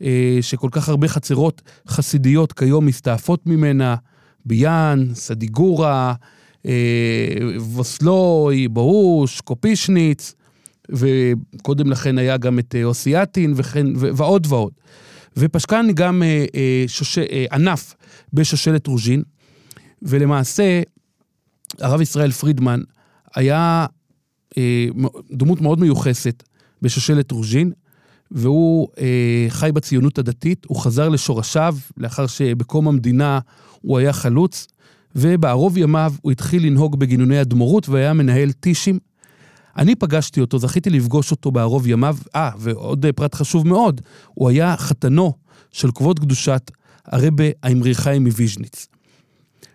[SPEAKER 4] אה, שכל כך הרבה חצרות חסידיות כיום מסתעפות ממנה, ביאן, סדיגורה, אה, ווסלוי, ברוש, קופישניץ, וקודם לכן היה גם את אה, אוסיאטין וכן, ו- ועוד ועוד. ופשקן גם אה, אה, שוש... אה, ענף בשושלת רוז'ין, ולמעשה הרב ישראל פרידמן היה אה, דמות מאוד מיוחסת בשושלת רוז'ין, והוא אה, חי בציונות הדתית, הוא חזר לשורשיו לאחר שבקום המדינה הוא היה חלוץ, ובערוב ימיו הוא התחיל לנהוג בגינוני אדמו"רות והיה מנהל טישים. אני פגשתי אותו, זכיתי לפגוש אותו בערוב ימיו. אה, ועוד אה, פרט חשוב מאוד, הוא היה חתנו של כבוד קדושת הרבה האמרי חיים מוויז'ניץ.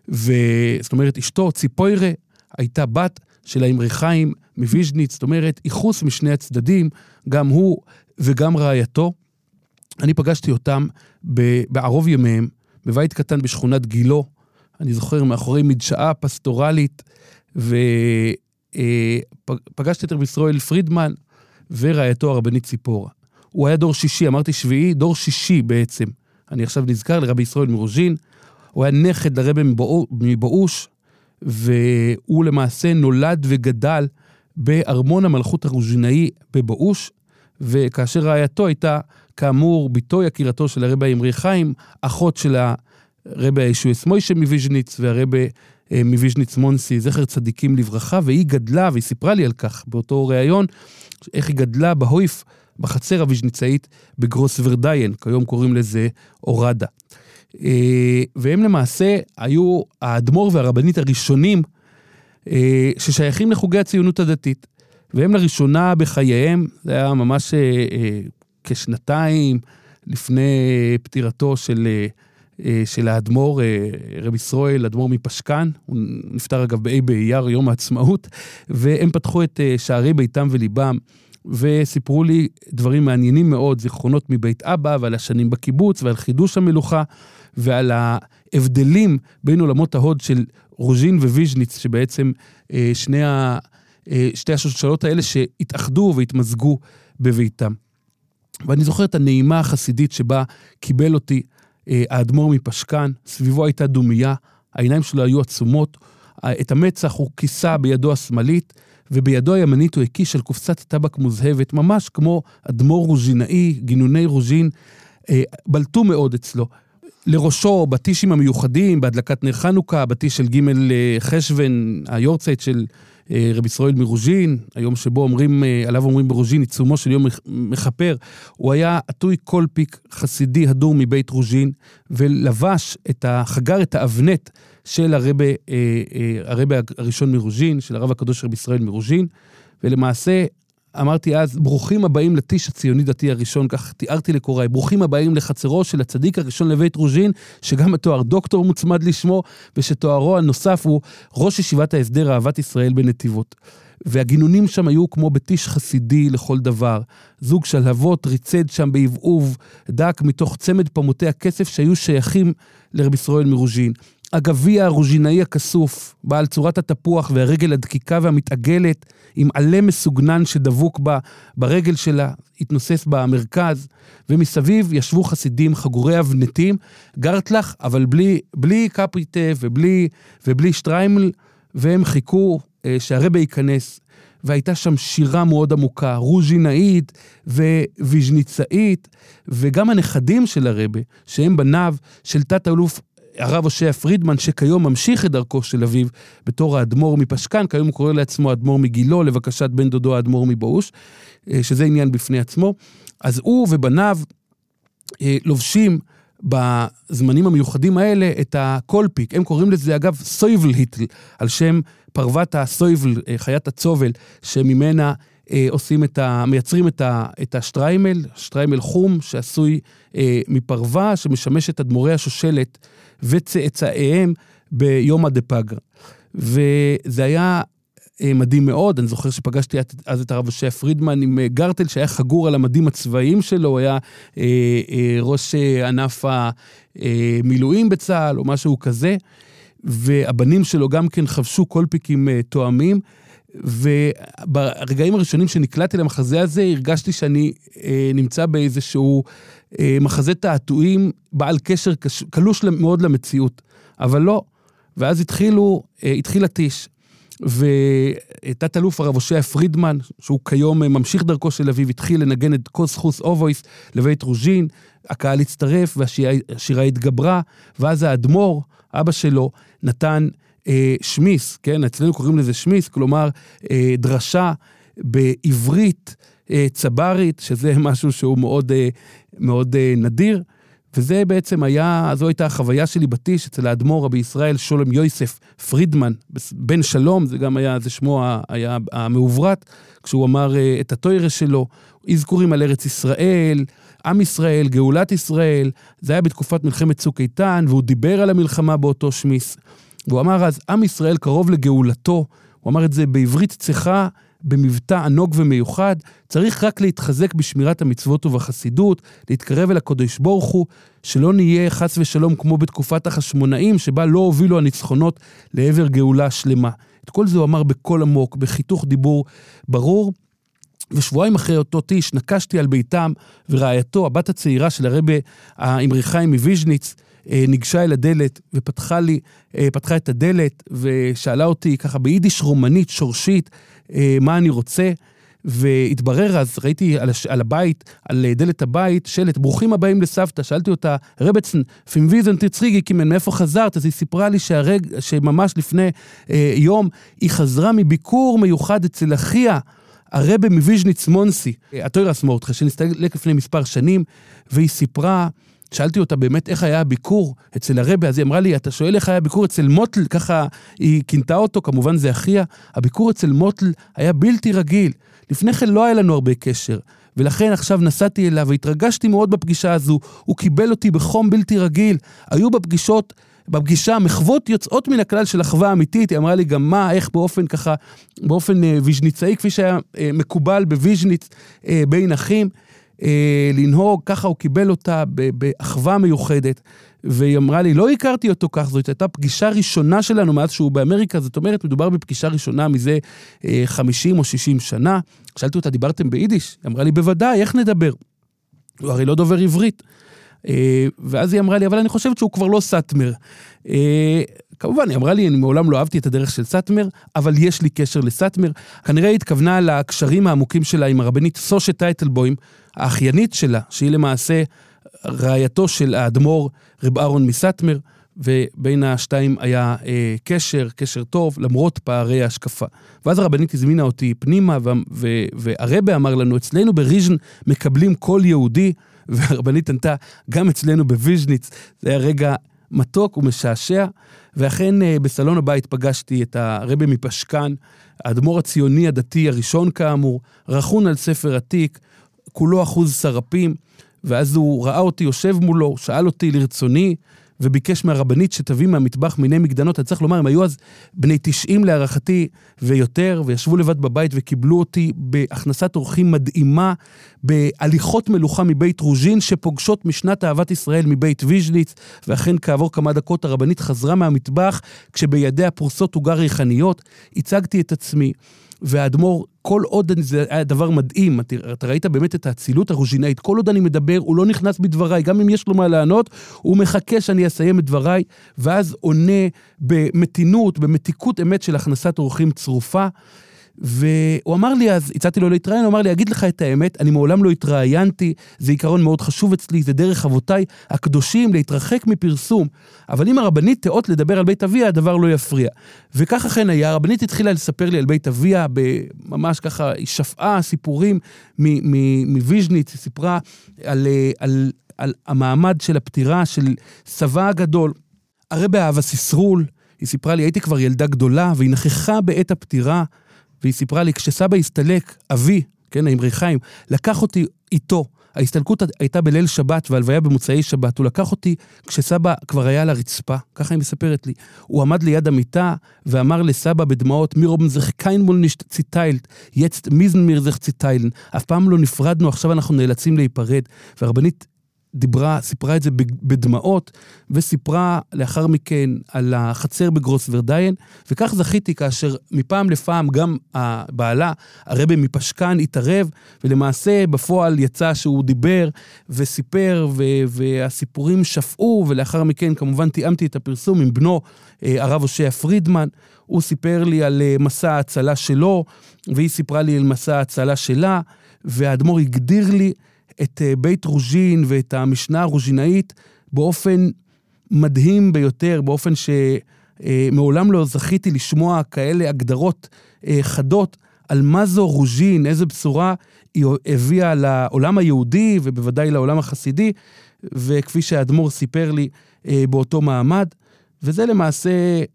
[SPEAKER 4] וזאת אומרת, אשתו, ציפוירה, הייתה בת של האמרי חיים מוויז'ניץ, זאת אומרת, ייחוס משני הצדדים, גם הוא וגם רעייתו. אני פגשתי אותם בערוב ימיהם, בבית קטן בשכונת גילו, אני זוכר, מאחורי מדשאה פסטורלית, ופגשתי את רבי ישראל פרידמן ורעייתו הרבנית ציפורה. הוא היה דור שישי, אמרתי שביעי, דור שישי בעצם. אני עכשיו נזכר לרבי ישראל מרוז'ין. הוא היה נכד לרבי מבאו- מבאוש, והוא למעשה נולד וגדל בארמון המלכות הרוז'ינאי בבאוש, וכאשר רעייתו הייתה, כאמור, בתו יקירתו של הרבי האמרי חיים, אחות של הרבי הישועס מוישה מוויז'ניץ והרבי אה, מוויז'ניץ מונסי, זכר צדיקים לברכה, והיא גדלה, והיא סיפרה לי על כך באותו ריאיון, איך היא גדלה בהויף, בחצר הוויז'ניצאית בגרוס ורדיין, כיום קוראים לזה אורדה. אה, והם למעשה היו האדמו"ר והרבנית הראשונים ששייכים לחוגי הציונות הדתית. והם לראשונה בחייהם, זה היה ממש אה, אה, כשנתיים לפני פטירתו של, אה, אה, של האדמו"ר, אה, רב ישראל, אדמו"ר מפשקן, הוא נפטר אגב באי באייר, יום העצמאות, והם פתחו את אה, שערי ביתם וליבם. וסיפרו לי דברים מעניינים מאוד, זיכרונות מבית אבא ועל השנים בקיבוץ ועל חידוש המלוכה ועל ההבדלים בין עולמות ההוד של רוז'ין וויז'ניץ, שבעצם אה, שני ה, אה, שתי השושלות האלה שהתאחדו והתמזגו בביתם. ואני זוכר את הנעימה החסידית שבה קיבל אותי אה, האדמו"ר מפשקן, סביבו הייתה דומייה, העיניים שלו היו עצומות, את המצח הוא כיסה בידו השמאלית, ובידו הימנית הוא הקיש על קופסת טבק מוזהבת, ממש כמו אדמו"ר רוז'ינאי, גינוני רוז'ין, בלטו מאוד אצלו. לראשו בטישים המיוחדים, בהדלקת נר חנוכה, בטיש של ג' אה, חשוון, היורצייט של אה, רבי ישראל מרוז'ין, היום שבו אומרים, אה, עליו אומרים ברוז'ין, עיצומו של יום מכפר, הוא היה עטוי קולפיק חסידי הדור מבית רוז'ין, ולבש את ה... חגר את האבנט של הרבה, הרבה הראשון מרוז'ין, של הרב הקדוש רבי ישראל מרוז'ין, ולמעשה אמרתי אז, ברוכים הבאים לטיש הציוני-דתי הראשון, כך תיארתי לקוראי, ברוכים הבאים לחצרו של הצדיק הראשון לבית רוז'ין, שגם התואר דוקטור מוצמד לשמו, ושתוארו הנוסף הוא ראש ישיבת ההסדר אהבת ישראל בנתיבות. והגינונים שם היו כמו בטיש חסידי לכל דבר. זוג שלהבות ריצד שם בעבעוב דק מתוך צמד פמוטי הכסף שהיו שייכים לרבי ישראל מרוז'ין. הגביע הרוז'ינאי הכסוף, בעל צורת התפוח והרגל הדקיקה והמתעגלת, עם עלה מסוגנן שדבוק בה, ברגל שלה, התנוסס במרכז, ומסביב ישבו חסידים חגורי אבנטים, גרטלח, אבל בלי, בלי קפריטה ובלי, ובלי שטריימל, והם חיכו אה, שהרבה ייכנס. והייתה שם שירה מאוד עמוקה, רוז'ינאית וויז'ניצאית, וגם הנכדים של הרבה, שהם בניו של תת-אלוף הרב הושע פרידמן, שכיום ממשיך את דרכו של אביו בתור האדמו"ר מפשקן, כיום הוא קורא לעצמו אדמו"ר מגילו, לבקשת בן דודו האדמו"ר מבאוש, אה, שזה עניין בפני עצמו. אז הוא ובניו אה, לובשים בזמנים המיוחדים האלה את הקולפיק. הם קוראים לזה, אגב, סויבל היטל, על שם פרוות הסויבל, אה, חיית הצובל, שממנה עושים את ה... מייצרים את, ה, את השטריימל, שטריימל חום, שעשוי אה, מפרווה, שמשמש את אדמו"רי השושלת וצאצאיהם ביומא דפגרא. וזה היה אה, מדהים מאוד, אני זוכר שפגשתי אז את הרב הושע פרידמן עם אה, גרטל שהיה חגור על המדים הצבאיים שלו, הוא היה אה, אה, ראש אה, ענף המילואים בצה"ל או משהו כזה, והבנים שלו גם כן חבשו קולפיקים אה, תואמים. וברגעים הראשונים שנקלעתי למחזה הזה, הרגשתי שאני אה, נמצא באיזשהו אה, מחזה תעתועים בעל קשר קש, קלוש מאוד למציאות, אבל לא. ואז התחילו, אה, התחיל הטיש. ותת-אלוף הרב הושע פרידמן, שהוא כיום אה, ממשיך דרכו של אביו, התחיל לנגן את קוס חוס אובויס לבית רוז'ין, הקהל הצטרף והשירה התגברה, ואז האדמו"ר, אבא שלו, נתן שמיס, כן? אצלנו קוראים לזה שמיס, כלומר אה, דרשה בעברית אה, צברית, שזה משהו שהוא מאוד, אה, מאוד אה, נדיר. וזה בעצם היה, זו הייתה החוויה שלי בטיש אצל האדמו"ר רבי ישראל שולם יוסף פרידמן, בן שלום, זה גם היה, זה שמו היה המעוברת, כשהוא אמר אה, את התוירה שלו, אזכורים על ארץ ישראל, עם ישראל, גאולת ישראל, זה היה בתקופת מלחמת צוק איתן, והוא דיבר על המלחמה באותו שמיס. והוא אמר אז, עם ישראל קרוב לגאולתו, הוא אמר את זה בעברית צחה, במבטא ענוג ומיוחד, צריך רק להתחזק בשמירת המצוות ובחסידות, להתקרב אל הקדוש ברוך הוא, שלא נהיה חס ושלום כמו בתקופת החשמונאים, שבה לא הובילו הניצחונות לעבר גאולה שלמה. את כל זה הוא אמר בקול עמוק, בחיתוך דיבור ברור. ושבועיים אחרי אותו טיש נקשתי על ביתם, ורעייתו, הבת הצעירה של הרבה האמרי חיים מוויז'ניץ, ניגשה אל הדלת ופתחה לי, אה, פתחה את הדלת ושאלה אותי ככה ביידיש רומנית, שורשית, אה, מה אני רוצה. והתברר אז, ראיתי על, הש... על הבית, על אה, דלת הבית, שלט, ברוכים הבאים לסבתא. שאלתי אותה, רבצן, פינוויזן תצחיגי קימן, מאיפה חזרת? אז היא סיפרה לי שהרג... שממש לפני אה, יום היא חזרה מביקור מיוחד אצל אחיה. הרבה מוויז'ניץ מונסי, הטוירס מורטחה, שנסתלק לפני מספר שנים, והיא סיפרה, שאלתי אותה באמת איך היה הביקור אצל הרבה, אז היא אמרה לי, אתה שואל איך היה הביקור אצל מוטל, ככה היא כינתה אותו, כמובן זה אחיה, הביקור אצל מוטל היה בלתי רגיל. לפני כן לא היה לנו הרבה קשר, ולכן עכשיו נסעתי אליו והתרגשתי מאוד בפגישה הזו, הוא קיבל אותי בחום בלתי רגיל. היו בפגישות... בפגישה מחוות יוצאות מן הכלל של אחווה אמיתית, היא אמרה לי גם מה, איך באופן ככה, באופן אה, ויז'ניצאי, כפי שהיה אה, מקובל בוויז'ניץ אה, בין אחים, אה, לנהוג, ככה הוא קיבל אותה באחווה מיוחדת. והיא אמרה לי, לא הכרתי אותו כך, זאת הייתה פגישה ראשונה שלנו מאז שהוא באמריקה, זאת אומרת, מדובר בפגישה ראשונה מזה אה, 50 או 60 שנה. שאלתי אותה, דיברתם ביידיש? היא אמרה לי, בוודאי, איך נדבר? הוא הרי לא דובר עברית. אה, ואז היא אמרה לי, אבל אני חושבת שהוא כבר לא סאטמר. אה, כמובן, היא אמרה לי, אני מעולם לא אהבתי את הדרך של סאטמר, אבל יש לי קשר לסאטמר. כנראה היא התכוונה לקשרים העמוקים שלה עם הרבנית סושה טייטלבוים, האחיינית שלה, שהיא למעשה רעייתו של האדמו"ר רב אהרון מסאטמר, ובין השתיים היה אה, קשר, קשר טוב, למרות פערי ההשקפה. ואז הרבנית הזמינה אותי פנימה, והרבי אמר לנו, אצלנו בריז'ן מקבלים כל יהודי, והרבנית ענתה, גם אצלנו בוויז'ניץ, זה היה רגע מתוק ומשעשע, ואכן אה, בסלון הבית פגשתי את הרבי מפשקאן, האדמו"ר הציוני הדתי הראשון כאמור, רכון על ספר עתיק, כולו אחוז שרעפים, ואז הוא ראה אותי יושב מולו, שאל אותי לרצוני, וביקש מהרבנית שתביא מהמטבח מיני מגדנות. אני צריך לומר, הם היו אז בני 90 להערכתי ויותר, וישבו לבד בבית וקיבלו אותי בהכנסת אורחים מדהימה, בהליכות מלוכה מבית רוז'ין, שפוגשות משנת אהבת ישראל מבית ויז'ניץ, ואכן כעבור כמה דקות הרבנית חזרה מהמטבח, כשבידיה פרוסות עוגה ריחניות, הצגתי את עצמי. והאדמו"ר, כל עוד אני- זה היה דבר מדהים, אתה, אתה ראית באמת את האצילות הרוז'ינאית, כל עוד אני מדבר, הוא לא נכנס בדבריי, גם אם יש לו מה לענות, הוא מחכה שאני אסיים את דבריי, ואז עונה במתינות, במתיקות אמת של הכנסת אורחים צרופה. והוא אמר לי אז, הצעתי לו להתראיין, הוא אמר לי, אגיד לך את האמת, אני מעולם לא התראיינתי, זה עיקרון מאוד חשוב אצלי, זה דרך אבותיי הקדושים להתרחק מפרסום. אבל אם הרבנית תיאות לדבר על בית אביה, הדבר לא יפריע. וכך אכן היה, הרבנית התחילה לספר לי על בית אביה, ממש ככה, היא שפעה סיפורים מוויז'ניץ, היא סיפרה על, אה, על, על המעמד של הפטירה של סבה הגדול. הרי באהבה סיסרול, היא סיפרה לי, הייתי כבר ילדה גדולה, והיא נכחה בעת הפטירה, והיא סיפרה לי, כשסבא הסתלק, אבי, כן, האמרי חיים, לקח אותי איתו. ההסתלקות הייתה בליל שבת והלוויה במוצאי שבת. הוא לקח אותי כשסבא כבר היה על הרצפה, ככה היא מספרת לי. הוא עמד ליד המיטה ואמר לסבא בדמעות, מי רובן זך קיינמול נישט ציטיילט, יצט מיזן מיר זך ציטיילן. אף פעם לא נפרדנו, עכשיו אנחנו נאלצים להיפרד. והרבנית דיברה, סיפרה את זה בדמעות, וסיפרה לאחר מכן על החצר בגרוס ורדיין, וכך זכיתי כאשר מפעם לפעם גם הבעלה, הרבי מפשקן, התערב, ולמעשה בפועל יצא שהוא דיבר וסיפר, ו- והסיפורים שפעו, ולאחר מכן כמובן תיאמתי את הפרסום עם בנו, אה, הרב הושע פרידמן. הוא סיפר לי על אה, מסע ההצלה שלו, והיא סיפרה לי על מסע ההצלה שלה, והאדמו"ר הגדיר לי את אה, בית רוז'ין ואת המשנה הרוז'ינאית באופן מדהים ביותר, באופן שמעולם לא זכיתי לשמוע כאלה הגדרות אה, חדות על מה זו רוז'ין, איזה בשורה היא הביאה לעולם היהודי ובוודאי לעולם החסידי, וכפי שהאדמו"ר סיפר לי אה, באותו מעמד. וזה למעשה,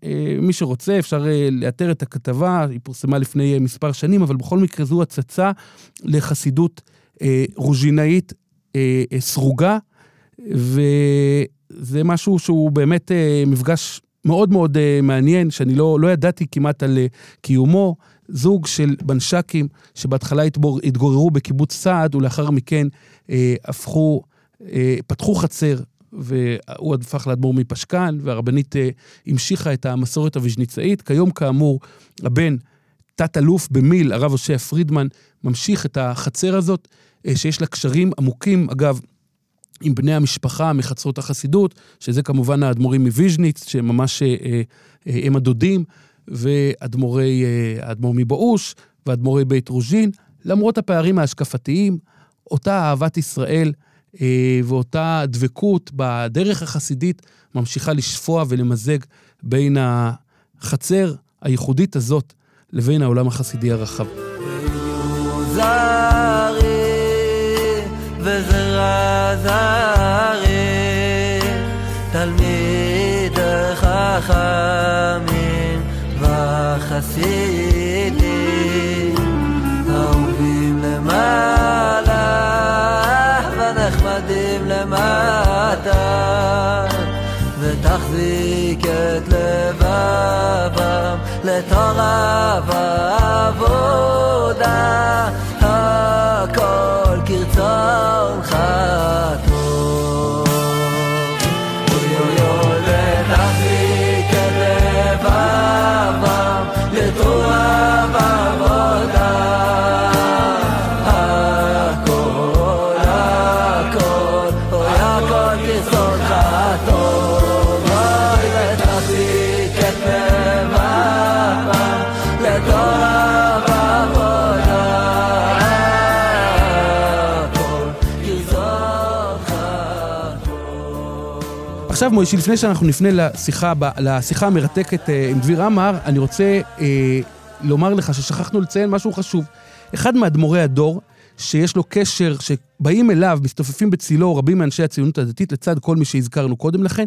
[SPEAKER 4] אה, מי שרוצה, אפשר אה, לאתר את הכתבה, היא פורסמה לפני אה, מספר שנים, אבל בכל מקרה זו הצצה לחסידות אה, רוז'ינאית אה, אה, סרוגה, וזה משהו שהוא באמת אה, מפגש מאוד מאוד אה, מעניין, שאני לא, לא ידעתי כמעט על אה, קיומו. זוג של בנש"קים שבהתחלה התבור, התגוררו בקיבוץ סעד ולאחר מכן אה, הפכו, אה, פתחו חצר והוא הפך לאדמו"ר מפשקן והרבנית אה, המשיכה את המסורת הוויז'ניצאית. כיום כאמור הבן תת-אלוף במיל, הרב הושע פרידמן, ממשיך את החצר הזאת, אה, שיש לה קשרים עמוקים, אגב, עם בני המשפחה מחצרות החסידות, שזה כמובן האדמו"רים מוויז'ניץ, שהם ממש אה, אה, אה, הם הדודים, ואדמו"רי, אה, האדמו"ר מבאוש, ואדמו"רי בית רוז'ין, למרות הפערים ההשקפתיים, אותה אהבת ישראל אה, ואותה דבקות בדרך החסידית ממשיכה לשפוע ולמזג בין החצר הייחודית הזאת לבין העולם החסידי הרחב.
[SPEAKER 1] וזרע זרי תלמיד חכמים וחסידים אהובים למעלה ונחמדים למטה ותחזיק את לבבם לתורה ועבודה הכל 好。
[SPEAKER 4] עכשיו, מוישי, לפני שאנחנו נפנה לשיחה, לשיחה המרתקת אה, עם דביר עמר, אני רוצה אה, לומר לך ששכחנו לציין משהו חשוב. אחד מאדמו"רי הדור, שיש לו קשר, שבאים אליו, מסתופפים בצילו רבים מאנשי הציונות הדתית, לצד כל מי שהזכרנו קודם לכן,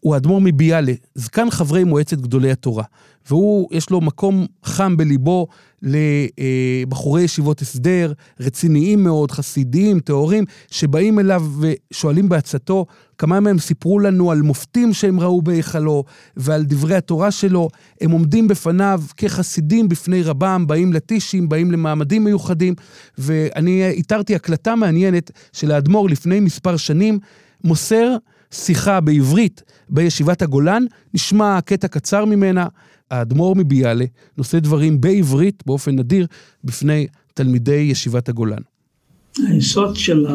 [SPEAKER 4] הוא האדמו"ר מביאלה, זקן חברי מועצת גדולי התורה. והוא, יש לו מקום חם בליבו לבחורי ישיבות הסדר, רציניים מאוד, חסידיים, טהורים, שבאים אליו ושואלים בעצתו. כמה מהם סיפרו לנו על מופתים שהם ראו בהיכלו ועל דברי התורה שלו. הם עומדים בפניו כחסידים בפני רבם, באים לטישים, באים למעמדים מיוחדים. ואני איתרתי הקלטה מעניינת של האדמו"ר לפני מספר שנים, מוסר שיחה בעברית בישיבת הגולן, נשמע קטע קצר ממנה. האדמו"ר מביאלה נושא דברים בעברית באופן נדיר בפני תלמידי ישיבת הגולן.
[SPEAKER 7] היסוד של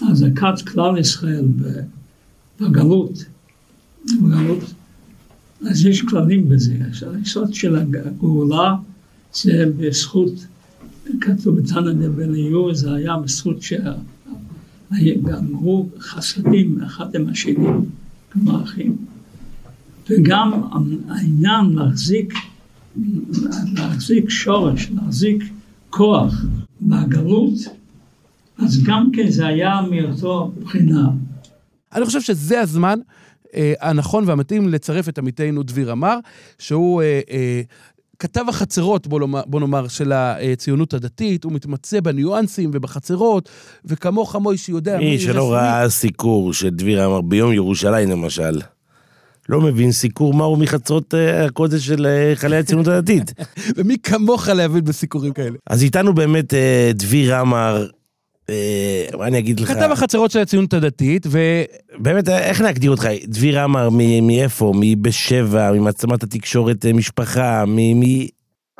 [SPEAKER 7] החזקת כלל ישראל בגלות, בגלות, אז יש כללים בזה. היסוד של הגאולה זה בזכות, כתוב בתנא דבליהו, זה היה בזכות שגמרו חסדים אחד עם השני, כמו אחים. וגם העניין להחזיק, להחזיק שורש, להחזיק כוח בגלות, אז גם כן זה היה מאותו בחינה.
[SPEAKER 4] אני חושב שזה הזמן אה, הנכון והמתאים לצרף את עמיתנו דביר אמר, שהוא אה, אה, כתב החצרות, בוא, לומר, בוא נאמר, של הציונות הדתית, הוא מתמצא בניואנסים ובחצרות, וכמוך מוישי יודע...
[SPEAKER 5] מי שלא ראה סיקור שדביר אמר ביום ירושלים למשל, לא מבין סיקור מהו מחצרות אה, הקודש של אה, חיילי הציונות הדתית.
[SPEAKER 4] ומי כמוך להבין בסיקורים כאלה?
[SPEAKER 5] אז איתנו באמת אה, דביר אמר, אה, מה אני אגיד לך?
[SPEAKER 4] כתב החצרות של הציונות הדתית, ו...
[SPEAKER 5] באמת, איך להגדיר אותך? דביר אמר מ- מאיפה? מבשבע, ממעצמת התקשורת משפחה, מ...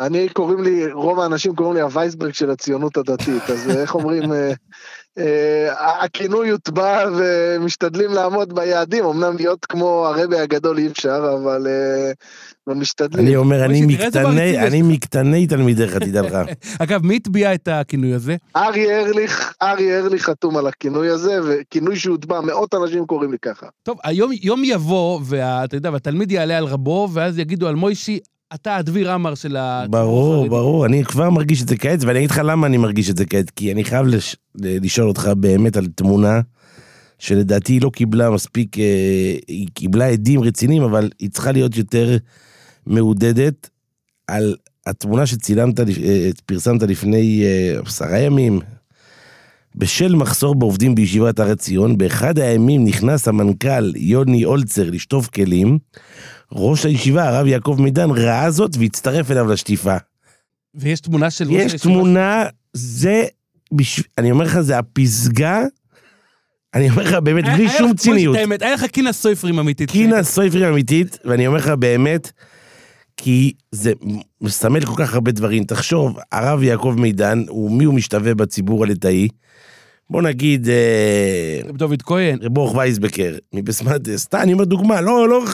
[SPEAKER 8] אני קוראים לי, רוב האנשים קוראים לי הווייסברג של הציונות הדתית, אז איך אומרים, הכינוי יוטבע ומשתדלים לעמוד ביעדים, אמנם להיות כמו הרבי הגדול אי אפשר, אבל אה, משתדלים.
[SPEAKER 5] אני אומר, אני מקטני, אני. מקטני תלמידיך, תדע לך.
[SPEAKER 4] אגב, מי הטביע את הכינוי הזה?
[SPEAKER 8] אריה ארליך, אריה ארליך חתום על הכינוי הזה, וכינוי שהוטבע, מאות אנשים קוראים לי ככה.
[SPEAKER 4] טוב, היום יום יבוא, ואתה יודע, והתלמיד יעלה על רבו, ואז יגידו על מוישי, אתה הדביר עמר של ה...
[SPEAKER 5] ברור, ברור, אני כבר מרגיש את זה כעת, ואני אגיד לך למה אני מרגיש את זה כעת, כי אני חייב לש... לשאול אותך באמת על תמונה שלדעתי היא לא קיבלה מספיק, אה, היא קיבלה עדים רציניים, אבל היא צריכה להיות יותר מעודדת על התמונה שצילמת, אה, פרסמת לפני אה, עשרה ימים. בשל מחסור בעובדים בישיבת הר עציון, באחד הימים נכנס המנכ"ל יוני אולצר לשטוף כלים. ראש הישיבה, הרב יעקב מידן, ראה זאת והצטרף אליו לשטיפה.
[SPEAKER 4] ויש תמונה של... ראש
[SPEAKER 5] יש
[SPEAKER 4] הישיבה
[SPEAKER 5] תמונה, זה, בש... אני אומר לך, זה הפסגה, אני אומר לך באמת,
[SPEAKER 4] היה-
[SPEAKER 5] בלי
[SPEAKER 4] היה
[SPEAKER 5] שום
[SPEAKER 4] בוא
[SPEAKER 5] ציניות.
[SPEAKER 4] היה לך קינה סויפרים אמיתית.
[SPEAKER 5] קינה סויפרי אמיתית, ואני אומר לך באמת, כי זה מסמל כל כך הרבה דברים. תחשוב, הרב יעקב מידן, הוא מי הוא משתווה בציבור הליטאי? בוא נגיד, אה,
[SPEAKER 4] רב דוד כהן.
[SPEAKER 5] רב ברוך וייסבקר, מבסמת, סתם, אני אומר דוגמה, לא, לא...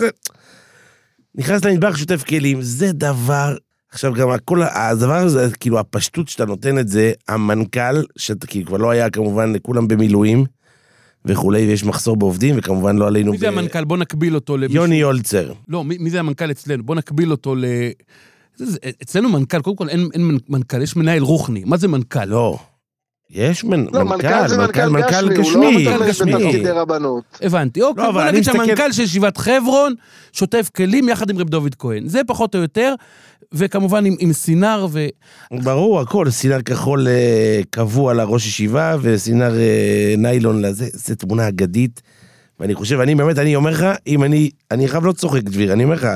[SPEAKER 5] נכנס למטבח, שוטף כלים, זה דבר... עכשיו גם הכל, הדבר הזה, כאילו הפשטות שאתה נותן את זה, המנכ"ל, שאתה כאילו כבר לא היה כמובן, כולם במילואים וכולי, ויש מחסור בעובדים, וכמובן לא עלינו...
[SPEAKER 4] מי זה
[SPEAKER 5] ב-
[SPEAKER 4] המנכ"ל? בוא נקביל אותו למישהו.
[SPEAKER 5] יוני יולצר.
[SPEAKER 4] לא, מי, מי זה המנכ"ל אצלנו? בוא נקביל אותו ל... אצלנו מנכ"ל, קודם כל אין, אין מנכ"ל, יש מנהל רוחני. מה זה מנכ"ל?
[SPEAKER 5] לא. יש מנ...
[SPEAKER 8] לא, מנכ"ל זה מנכ"ל גשמי, הוא לא
[SPEAKER 5] גשמי,
[SPEAKER 8] מנכ"ל
[SPEAKER 5] גשמי.
[SPEAKER 8] בתפקידי רבנות.
[SPEAKER 4] הבנתי. אוקיי,
[SPEAKER 5] לא, אבל
[SPEAKER 4] בוא נגיד
[SPEAKER 5] מסתכל-
[SPEAKER 4] שהמנכ"ל של ישיבת חברון שוטף כלים יחד עם רב דוד כהן. זה פחות או יותר, וכמובן עם, עם סינר ו...
[SPEAKER 5] ברור, הכל, סינר כחול אה, קבוע לראש ישיבה, וסינר אה, ניילון לזה, זה תמונה אגדית. ואני חושב, אני באמת, אני אומר לך, אם אני, אני חייב לא צוחק, דביר, אני אומר לך,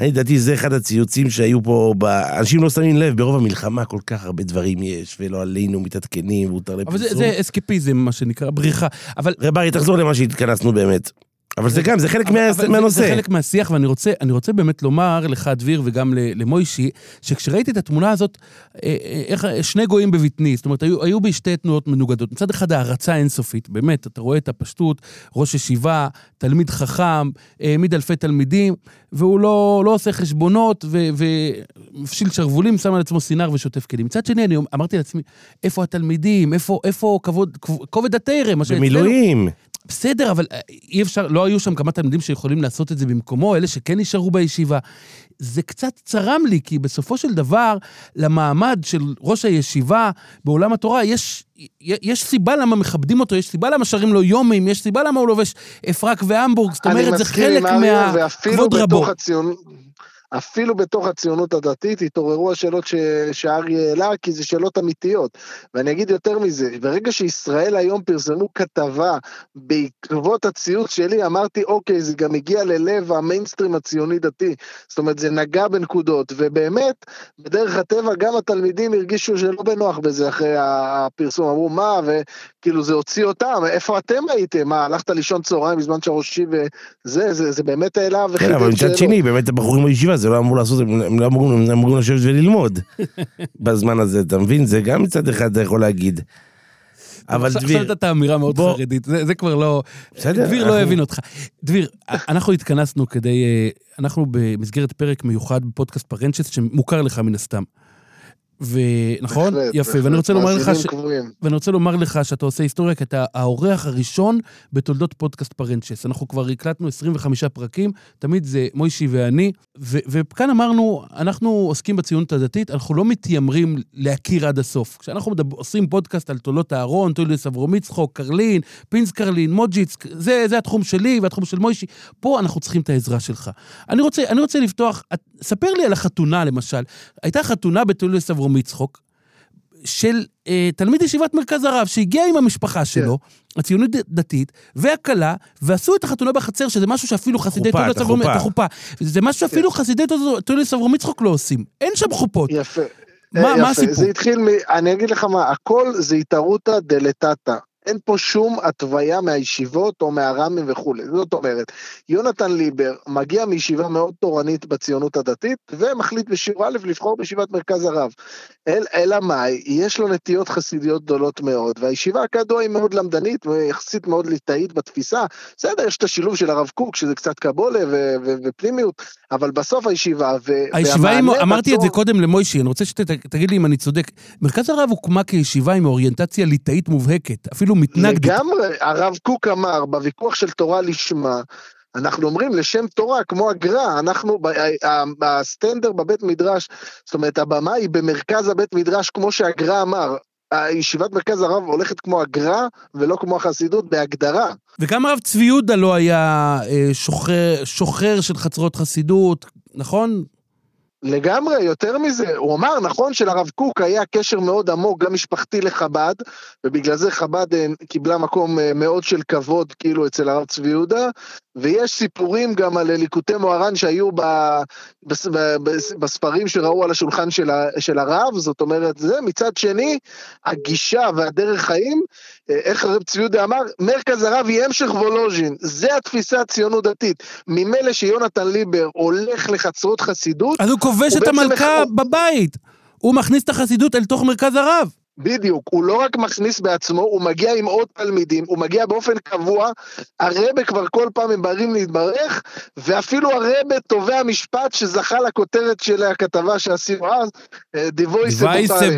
[SPEAKER 5] אני לדעתי זה אחד הציוצים שהיו פה, ב... אנשים לא שמים לב, ברוב המלחמה כל כך הרבה דברים יש, ולא עלינו מתעדכנים, והותר
[SPEAKER 4] אבל
[SPEAKER 5] לפרסום.
[SPEAKER 4] זה, זה אסקפיזם, מה שנקרא, בריחה. אבל...
[SPEAKER 5] רב ארי, תחזור למה שהתכנסנו באמת. אבל זה גם, זה חלק
[SPEAKER 4] אבל-
[SPEAKER 5] מה...
[SPEAKER 4] אבל זה-
[SPEAKER 5] מהנושא.
[SPEAKER 4] זה חלק מהשיח, ואני רוצה, באמת לומר לך, דביר, וגם למוישי, שכשראיתי את התמונה הזאת, אה, אה, איך, שני גויים בבטני, זאת אומרת, היו, היו בי שתי תנועות מנוגדות. מצד אחד, הערצה אינסופית, באמת, אתה רואה את הפשטות, ראש ישיבה, תלמיד חכם, העמיד אלפי תלמידים, והוא לא, לא עושה חשבונות, ומפשיל שרוולים, שם על עצמו סינר ושוטף כלים. מצד שני, אני אמרתי לעצמי, איפה התלמידים? איפה, איפה כבוד, כובד התרם?
[SPEAKER 5] במילואים.
[SPEAKER 4] בסדר, אבל אה, אי אפשר, לא היו שם כמה תלמידים שיכולים לעשות את זה במקומו, אלה שכן נשארו בישיבה. זה קצת צרם לי, כי בסופו של דבר, למעמד של ראש הישיבה בעולם התורה, יש, יש סיבה למה מכבדים אותו, יש סיבה למה שרים לו יומים, יש סיבה למה הוא לובש אפרק והמבורג, זאת אומרת, זה
[SPEAKER 8] אני מסכים
[SPEAKER 4] חלק
[SPEAKER 8] עם אריה, ואפילו
[SPEAKER 4] מהכבוד רבו.
[SPEAKER 8] בתוך הציונות, אפילו בתוך הציונות הדתית התעוררו השאלות ש... שאריה העלה, כי זה שאלות אמיתיות. ואני אגיד יותר מזה, ברגע שישראל היום פרסמו כתבה בעקבות הציוץ שלי, אמרתי, אוקיי, זה גם הגיע ללב המיינסטרים הציוני-דתי. זאת אומרת, זה נגע בנקודות, ובאמת, בדרך הטבע גם התלמידים הרגישו שלא בנוח בזה אחרי הפרסום, אמרו, מה, וכאילו זה הוציא אותם, איפה אתם הייתם? מה, הלכת לישון צהריים בזמן שהראשי וזה, זה, זה באמת העלה
[SPEAKER 5] כן,
[SPEAKER 8] וחידד
[SPEAKER 5] אבל מצד. שני, באמת הבחורים בישיבה, זה לא אמור לעשות, הם לא אמורים אמורים לשבת וללמוד בזמן הזה, אתה מבין? זה גם מצד אחד אתה יכול להגיד. אבל דביר,
[SPEAKER 4] עכשיו נתת אמירה מאוד
[SPEAKER 5] בוא-
[SPEAKER 4] חרדית, זה, זה כבר לא...
[SPEAKER 5] בסדר,
[SPEAKER 4] דביר לא
[SPEAKER 5] אנחנו-
[SPEAKER 4] הבין אותך. דביר, אנחנו התכנסנו כדי... אה, אנחנו במסגרת פרק מיוחד בפודקאסט פרנצ'ס, שמוכר לך מן הסתם. ונכון?
[SPEAKER 8] בהחלט,
[SPEAKER 4] יפה,
[SPEAKER 8] בהחלט.
[SPEAKER 4] ואני רוצה לומר לך ש... ואני רוצה לומר לך שאתה עושה היסטוריה, כי אתה האורח הראשון בתולדות פודקאסט פרנצ'ס. אנחנו כבר הקלטנו 25 פרקים, תמיד זה מוישי ואני, ו- וכאן אמרנו, אנחנו עוסקים בציונות הדתית, אנחנו לא מתיימרים להכיר עד הסוף. כשאנחנו מדבר, עושים פודקאסט על תולדות אהרון, תולדות אברמיצחוק, קרלין, פינס קרלין, מוג'יץ, זה, זה התחום שלי והתחום של מוישי, פה אנחנו צריכים את העזרה שלך. אני רוצה, אני רוצה לפתוח, ספר לי על החתונה למשל. הייתה חתונה בתולדות אברמיצחוק, של אה, תלמיד ישיבת מרכז הרב, שהגיע עם המשפחה שלו, הציונות דתית, והכלה, ועשו את החתונה בחצר, שזה משהו שאפילו חסידי תולדות
[SPEAKER 5] החופה.
[SPEAKER 4] את החופה. זה משהו שאפילו חסידי תולדות אברהם יצחוק לא עושים. אין שם חופות.
[SPEAKER 8] יפה.
[SPEAKER 4] מה-
[SPEAKER 8] אה,
[SPEAKER 4] מה
[SPEAKER 8] יפה.
[SPEAKER 4] הסיפור?
[SPEAKER 8] זה התחיל מ... אני אגיד לך מה, הכל זה התערותא דלתתא. אין פה שום התוויה מהישיבות או מהר"מים וכולי. זאת אומרת, יונתן ליבר מגיע מישיבה מאוד תורנית בציונות הדתית, ומחליט בשיעור א' לבחור בישיבת מרכז הרב. אל, אלא מאי, יש לו נטיות חסידיות גדולות מאוד, והישיבה כידוע היא מאוד למדנית ויחסית מאוד ליטאית בתפיסה. בסדר, יש את השילוב של הרב קוק, שזה קצת קבולה ו- ו- ופנימיות, אבל בסוף הישיבה, ו-
[SPEAKER 4] הישיבה, עם, אמרתי את זה קודם למוישי, אני רוצה שתגיד לי אם אני צודק. מרכז הרב הוקמה כישיבה עם אוריינטציה ליטאית מובהקת, אפילו מתנגדת.
[SPEAKER 8] לגמרי, הרב קוק אמר בוויכוח של תורה לשמה, אנחנו אומרים לשם תורה, כמו הגר"א, אנחנו, הסטנדר בבית מדרש, זאת אומרת, הבמה היא במרכז הבית מדרש, כמו שהגר"א אמר. ישיבת מרכז הרב הולכת כמו הגר"א ולא כמו החסידות בהגדרה.
[SPEAKER 4] וגם הרב צבי יהודה לא היה אה, שוחר, שוחר של חצרות חסידות, נכון?
[SPEAKER 8] לגמרי, יותר מזה, הוא אמר, נכון שלרב קוק היה קשר מאוד עמוק, גם משפחתי לחב"ד, ובגלל זה חב"ד אה, קיבלה מקום אה, מאוד של כבוד, כאילו, אצל הרב צבי יהודה, ויש סיפורים גם על ליקוטי מוהר"ן שהיו ב, בס, ב, בס, בספרים שראו על השולחן של, ה, של הרב, זאת אומרת, זה מצד שני, הגישה והדרך חיים, אה, איך הרב צבי יהודה אמר, מרכז הרב היא המשך וולוז'ין, זה התפיסה הציונות דתית. ממילא שיונתן ליבר הולך לחצרות חסידות,
[SPEAKER 4] אז הוא כובש את המלכה בבית. הוא מכניס את החסידות אל תוך מרכז הרב.
[SPEAKER 8] בדיוק, הוא לא רק מכניס בעצמו, הוא מגיע עם עוד תלמידים, הוא מגיע באופן קבוע, הרבה כבר כל פעם הם באים להתברך, ואפילו הרבה תובע משפט שזכה לכותרת של הכתבה שעשינו אז, אה, דיוויסה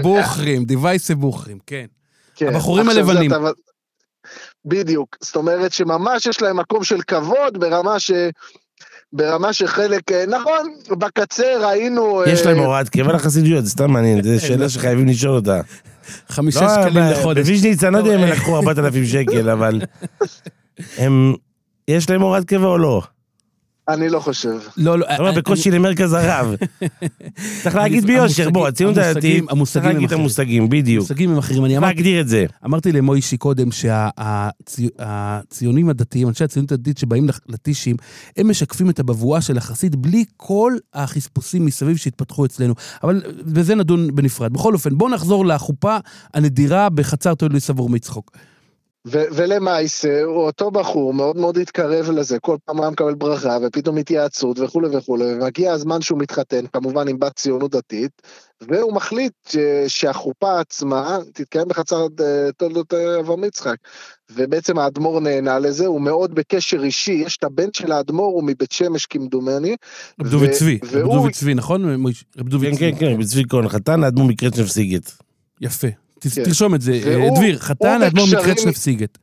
[SPEAKER 4] בוכרים, דיווייסה בוכרים, כן.
[SPEAKER 8] כן.
[SPEAKER 4] הבחורים הלבנים.
[SPEAKER 8] אתה- בדיוק, זאת אומרת שממש יש להם מקום של כבוד ברמה ש... ברמה שחלק, אה, נכון, בקצה ראינו...
[SPEAKER 5] יש
[SPEAKER 8] אה,
[SPEAKER 5] להם הוראת קבע לחסידויות, זה סתם מעניין, זו שאלה שחייבים לשאול אותה.
[SPEAKER 4] חמישה
[SPEAKER 5] לא,
[SPEAKER 4] שקלים לחודש.
[SPEAKER 5] בוויז'ניץ אני לא יודע אם הם לקחו 4,000 שקל, אבל הם, יש להם הוראת קבע או לא?
[SPEAKER 8] אני לא חושב.
[SPEAKER 4] לא, לא,
[SPEAKER 5] אתה אומר,
[SPEAKER 4] אני-
[SPEAKER 5] בקושי למרכז הרב. צריך להגיד ביושר, בוא, הציונות הדתית,
[SPEAKER 4] המושגים-
[SPEAKER 5] צריך להגיד את
[SPEAKER 4] אחרים.
[SPEAKER 5] המושגים, בדיוק.
[SPEAKER 4] המושגים הם אחרים. אני אמרתי,
[SPEAKER 5] להגדיר את זה.
[SPEAKER 4] אמרתי למוישי קודם שהציונים הדתיים, אנשי הציונות הדתית שבאים לטישים, הם משקפים את הבבואה של החסיד בלי כל החספוסים מסביב שהתפתחו אצלנו. אבל בזה נדון בנפרד. בכל אופן, בואו נחזור לחופה הנדירה בחצר תולדוי סבור מצחוק.
[SPEAKER 8] ו- ולמעשה, הוא אותו בחור מאוד מאוד התקרב לזה, כל פעם היה מקבל ברכה, ופתאום התייעצות וכולי וכולי, ומגיע הזמן שהוא מתחתן, כמובן עם בת ציונות דתית, והוא מחליט ש- שהחופה עצמה תתקיים בחצר אה, תולדות אה, אברהם יצחק. ובעצם האדמו"ר נהנה לזה, הוא מאוד בקשר אישי, יש את הבן של האדמו"ר, הוא מבית שמש כמדומני.
[SPEAKER 4] רב דובי צבי, רב דובי צבי, נכון? רב דובי
[SPEAKER 5] כן,
[SPEAKER 4] צבי.
[SPEAKER 5] כן, כן, בצבי כהן, חתן האדמו"ר מקרצ'נב סיגט.
[SPEAKER 4] יפה.
[SPEAKER 8] כן.
[SPEAKER 4] תרשום את זה. אה,
[SPEAKER 8] והוא-
[SPEAKER 4] דביר, חתן
[SPEAKER 8] הוא
[SPEAKER 4] האדמו"ר
[SPEAKER 8] בקשרים-
[SPEAKER 4] מקרצ'נב סיגט.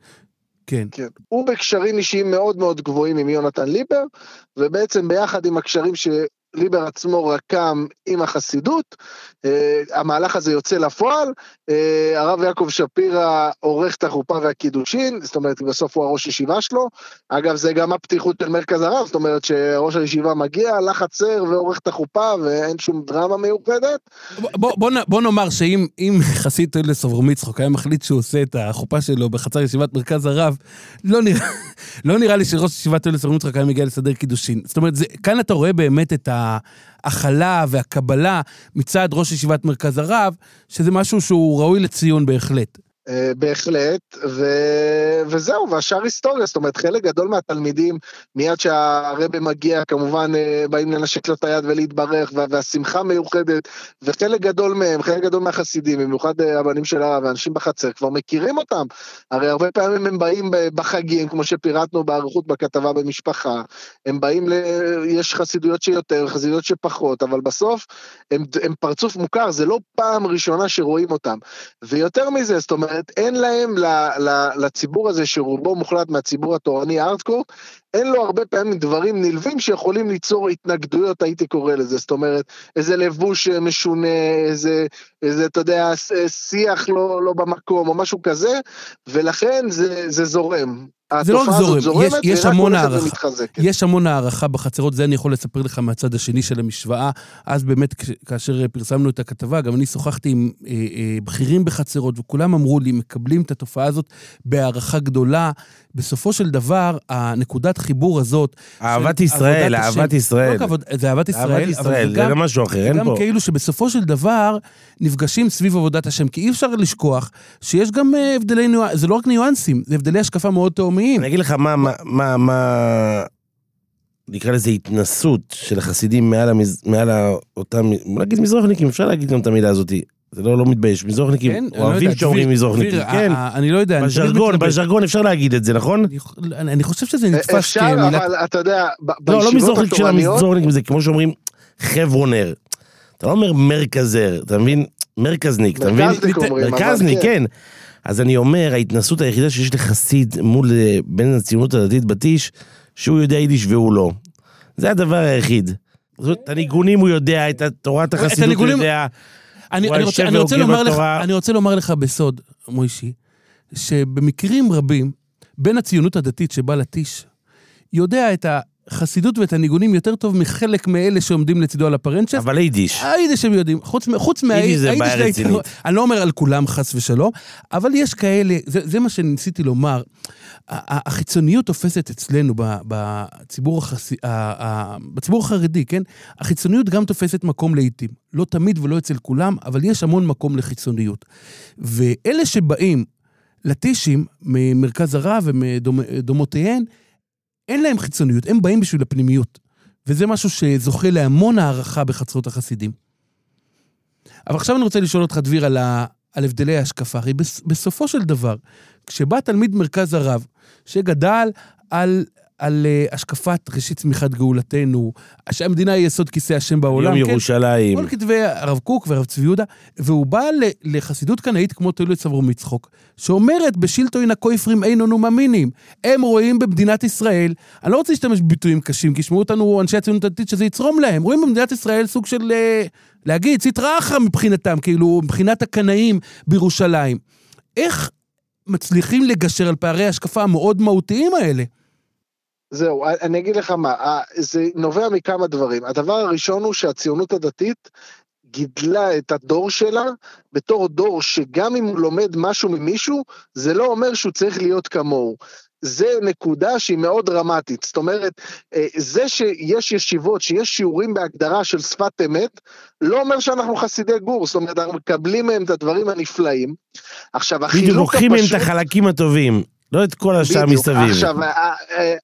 [SPEAKER 4] כן.
[SPEAKER 8] כן. הוא בקשרים אישיים מאוד מאוד גבוהים עם יונתן ליבר, ובעצם ביחד עם הקשרים שליבר עצמו רקם עם החסידות, אה, המהלך הזה יוצא לפועל, אה, הרב יעקב שפירא עורך את החופה והקידושין, זאת אומרת בסוף הוא הראש ישיבה שלו, אגב זה גם הפתיחות של מרכז הרב, זאת אומרת שראש הישיבה מגיע לחצר ועורך את החופה ואין שום דרמה מיוחדת,
[SPEAKER 4] בוא, נאמר שאם אם חסיד תולדס אברהם יצחוק היה מחליט שהוא עושה את החופה שלו בחצר ישיבת מרכז הרב, לא לא נראה לי שראש ישיבת תולדס אברהם יצחוק היה מגיע לסדר קידושין. זאת אומרת, כאן אתה רואה באמת את ההכלה והקבלה מצד ראש ישיבת מרכז הרב, שזה משהו שהוא ראוי לציון בהחלט.
[SPEAKER 8] אה, בהחלט, ו... וזהו, והשאר היסטוריה, זאת אומרת, חלק גדול מהתלמידים, מיד שהרבה מגיע, כמובן אה, באים לנשק לו את היד ולהתברך, וה... והשמחה מיוחדת, וחלק גדול מהם, חלק גדול מהחסידים, במיוחד אה, הבנים של הרב, ואנשים בחצר, כבר מכירים אותם. הרי הרבה פעמים הם באים בחגים, כמו שפירטנו באריכות בכתבה במשפחה, הם באים ל... יש חסידויות שיותר, חסידויות שפחות, אבל בסוף הם, הם פרצוף מוכר, זה לא פעם ראשונה שרואים אותם. ויותר מזה, זאת אומרת, אין להם, ל, ל, לציבור הזה, שרובו מוחלט מהציבור התורני הארדקור, אין לו הרבה פעמים דברים נלווים שיכולים ליצור התנגדויות, הייתי קורא לזה. זאת אומרת, איזה לבוש אה, משונה, איזה, איזה אתה יודע, אה, שיח לא, לא במקום, או משהו כזה, ולכן זה, זה זורם.
[SPEAKER 4] זה לא רק זורם, יש-
[SPEAKER 8] זורמת,
[SPEAKER 4] יש המון הערכה. יש המון הערכה בחצרות, זה אני יכול לספר לך מהצד השני של המשוואה. אז באמת, כאשר פרסמנו את הכתבה, גם אני שוחחתי עם אה, אה, בכירים בחצרות, וכולם אמרו לי, מקבלים את התופעה הזאת בהערכה גדולה. בסופו של דבר, הנקודת חיבור הזאת...
[SPEAKER 5] אהבת
[SPEAKER 4] של
[SPEAKER 5] ישראל,
[SPEAKER 4] עבודת השם-
[SPEAKER 5] אהבת ישראל.
[SPEAKER 4] לא רק עבוד- זה אהבת ישראל,
[SPEAKER 5] אהבת ישראל, זה
[SPEAKER 4] גם-
[SPEAKER 5] גם משהו אחר, אין
[SPEAKER 4] גם
[SPEAKER 5] פה.
[SPEAKER 4] כאילו שבסופו של דבר נפגשים סביב עבודת השם, כי אי אפשר לשכוח שיש גם אה, הבדלי ניואנסים, זה לא רק ניואנסים, זה הבדלי השקפה מאוד תהומיים.
[SPEAKER 5] אני אגיד לך מה, מה, מה, מה, נקרא לזה התנסות של החסידים מעל, המז... מעל אותם, נגיד מזרוחניקים, אפשר להגיד גם את המילה הזאת. זה לא, לא מתבייש, מזרוחניקים
[SPEAKER 4] כן, לא
[SPEAKER 5] אוהבים
[SPEAKER 4] יודע,
[SPEAKER 5] שאומרים מזרוחניקים, כן.
[SPEAKER 4] ה- ה- אני לא יודע,
[SPEAKER 5] בז'רגון. בז'רגון אפשר להגיד את זה, נכון?
[SPEAKER 4] אני אני חושב שזה נתפס
[SPEAKER 8] אפשר,
[SPEAKER 4] כמילה...
[SPEAKER 8] אבל אתה יודע,
[SPEAKER 5] לא, לא
[SPEAKER 8] בישיבות
[SPEAKER 5] מזרוחניק של המזרוחניקים, זה כמו שאומרים חברונר. אתה לא אומר מרכזר, אתה מבין? מרכזניק, אתה מבין?
[SPEAKER 8] מרכזניק אומרים,
[SPEAKER 5] מרכזניק,
[SPEAKER 8] כן.
[SPEAKER 5] כן. אז אני אומר, ההתנסות היחידה שיש לחסיד מול אה, בין הציונות הדתית בטיש, שהוא יודע יידיש והוא לא. זה הדבר היחיד. זאת אומרת, את הניגונים הוא יודע, את תורת החסידות הוא יודע.
[SPEAKER 4] אני, אני, רוצה, אני, רוצה לומר לך. אני רוצה לומר לך בסוד, מוישי, שבמקרים רבים, בין הציונות הדתית שבאה לטיש, יודע את החסידות ואת הניגונים יותר טוב מחלק מאלה שעומדים לצידו על הפרנצ'ף.
[SPEAKER 5] אבל יידיש.
[SPEAKER 4] היידיש הם יודעים, חוץ, חוץ מה...
[SPEAKER 5] יידיש זה
[SPEAKER 4] היידיש
[SPEAKER 5] בעיה רצינית.
[SPEAKER 4] אני לא אומר על כולם חס ושלום, אבל יש כאלה, זה, זה מה שניסיתי לומר. החיצוניות תופסת אצלנו בציבור, החס... בציבור החרדי, כן? החיצוניות גם תופסת מקום לעיתים. לא תמיד ולא אצל כולם, אבל יש המון מקום לחיצוניות. ואלה שבאים לטישים ממרכז הרב ומדומותיהן, אין להם חיצוניות, הם באים בשביל הפנימיות. וזה משהו שזוכה להמון הערכה בחצרות החסידים. אבל עכשיו אני רוצה לשאול אותך, דביר, על, ה... על הבדלי ההשקפה. הרי בס... בסופו של דבר, כשבא תלמיד מרכז הרב, שגדל על, על uh, השקפת ראשית צמיחת גאולתנו, שהמדינה היא יסוד כיסא השם בעולם,
[SPEAKER 5] יום
[SPEAKER 4] כן?
[SPEAKER 5] ירושלים.
[SPEAKER 4] כל כתבי הרב קוק והרב צבי יהודה, והוא בא לחסידות קנאית כמו תוילד סברו מצחוק, שאומרת בשילטוין הכויפרים אין אנו מאמינים. הם רואים במדינת ישראל, אני לא רוצה להשתמש בביטויים קשים, כי ישמעו אותנו אנשי הציונות הדתית שזה יצרום להם, רואים במדינת ישראל סוג של, אה, להגיד, סטרא אחרא מבחינתם, כאילו, מבחינת הקנאים בירושלים. איך מצליחים לגשר על פערי ההשקפה המאוד מהותיים האלה?
[SPEAKER 8] זהו, אני אגיד לך מה, זה נובע מכמה דברים. הדבר הראשון הוא שהציונות הדתית גידלה את הדור שלה בתור דור שגם אם הוא לומד משהו ממישהו, זה לא אומר שהוא צריך להיות כמוהו. זה נקודה שהיא מאוד דרמטית, זאת אומרת, אה, זה שיש ישיבות, שיש שיעורים בהגדרה של שפת אמת, לא אומר שאנחנו חסידי גור, זאת אומרת, אנחנו מקבלים מהם את הדברים הנפלאים. עכשיו,
[SPEAKER 5] בדיוק,
[SPEAKER 8] החילוק
[SPEAKER 5] לוקחים מהם את
[SPEAKER 8] הפשוט...
[SPEAKER 5] החלקים הטובים, לא את כל השאר. מסביב.
[SPEAKER 8] עכשיו, ה- ה-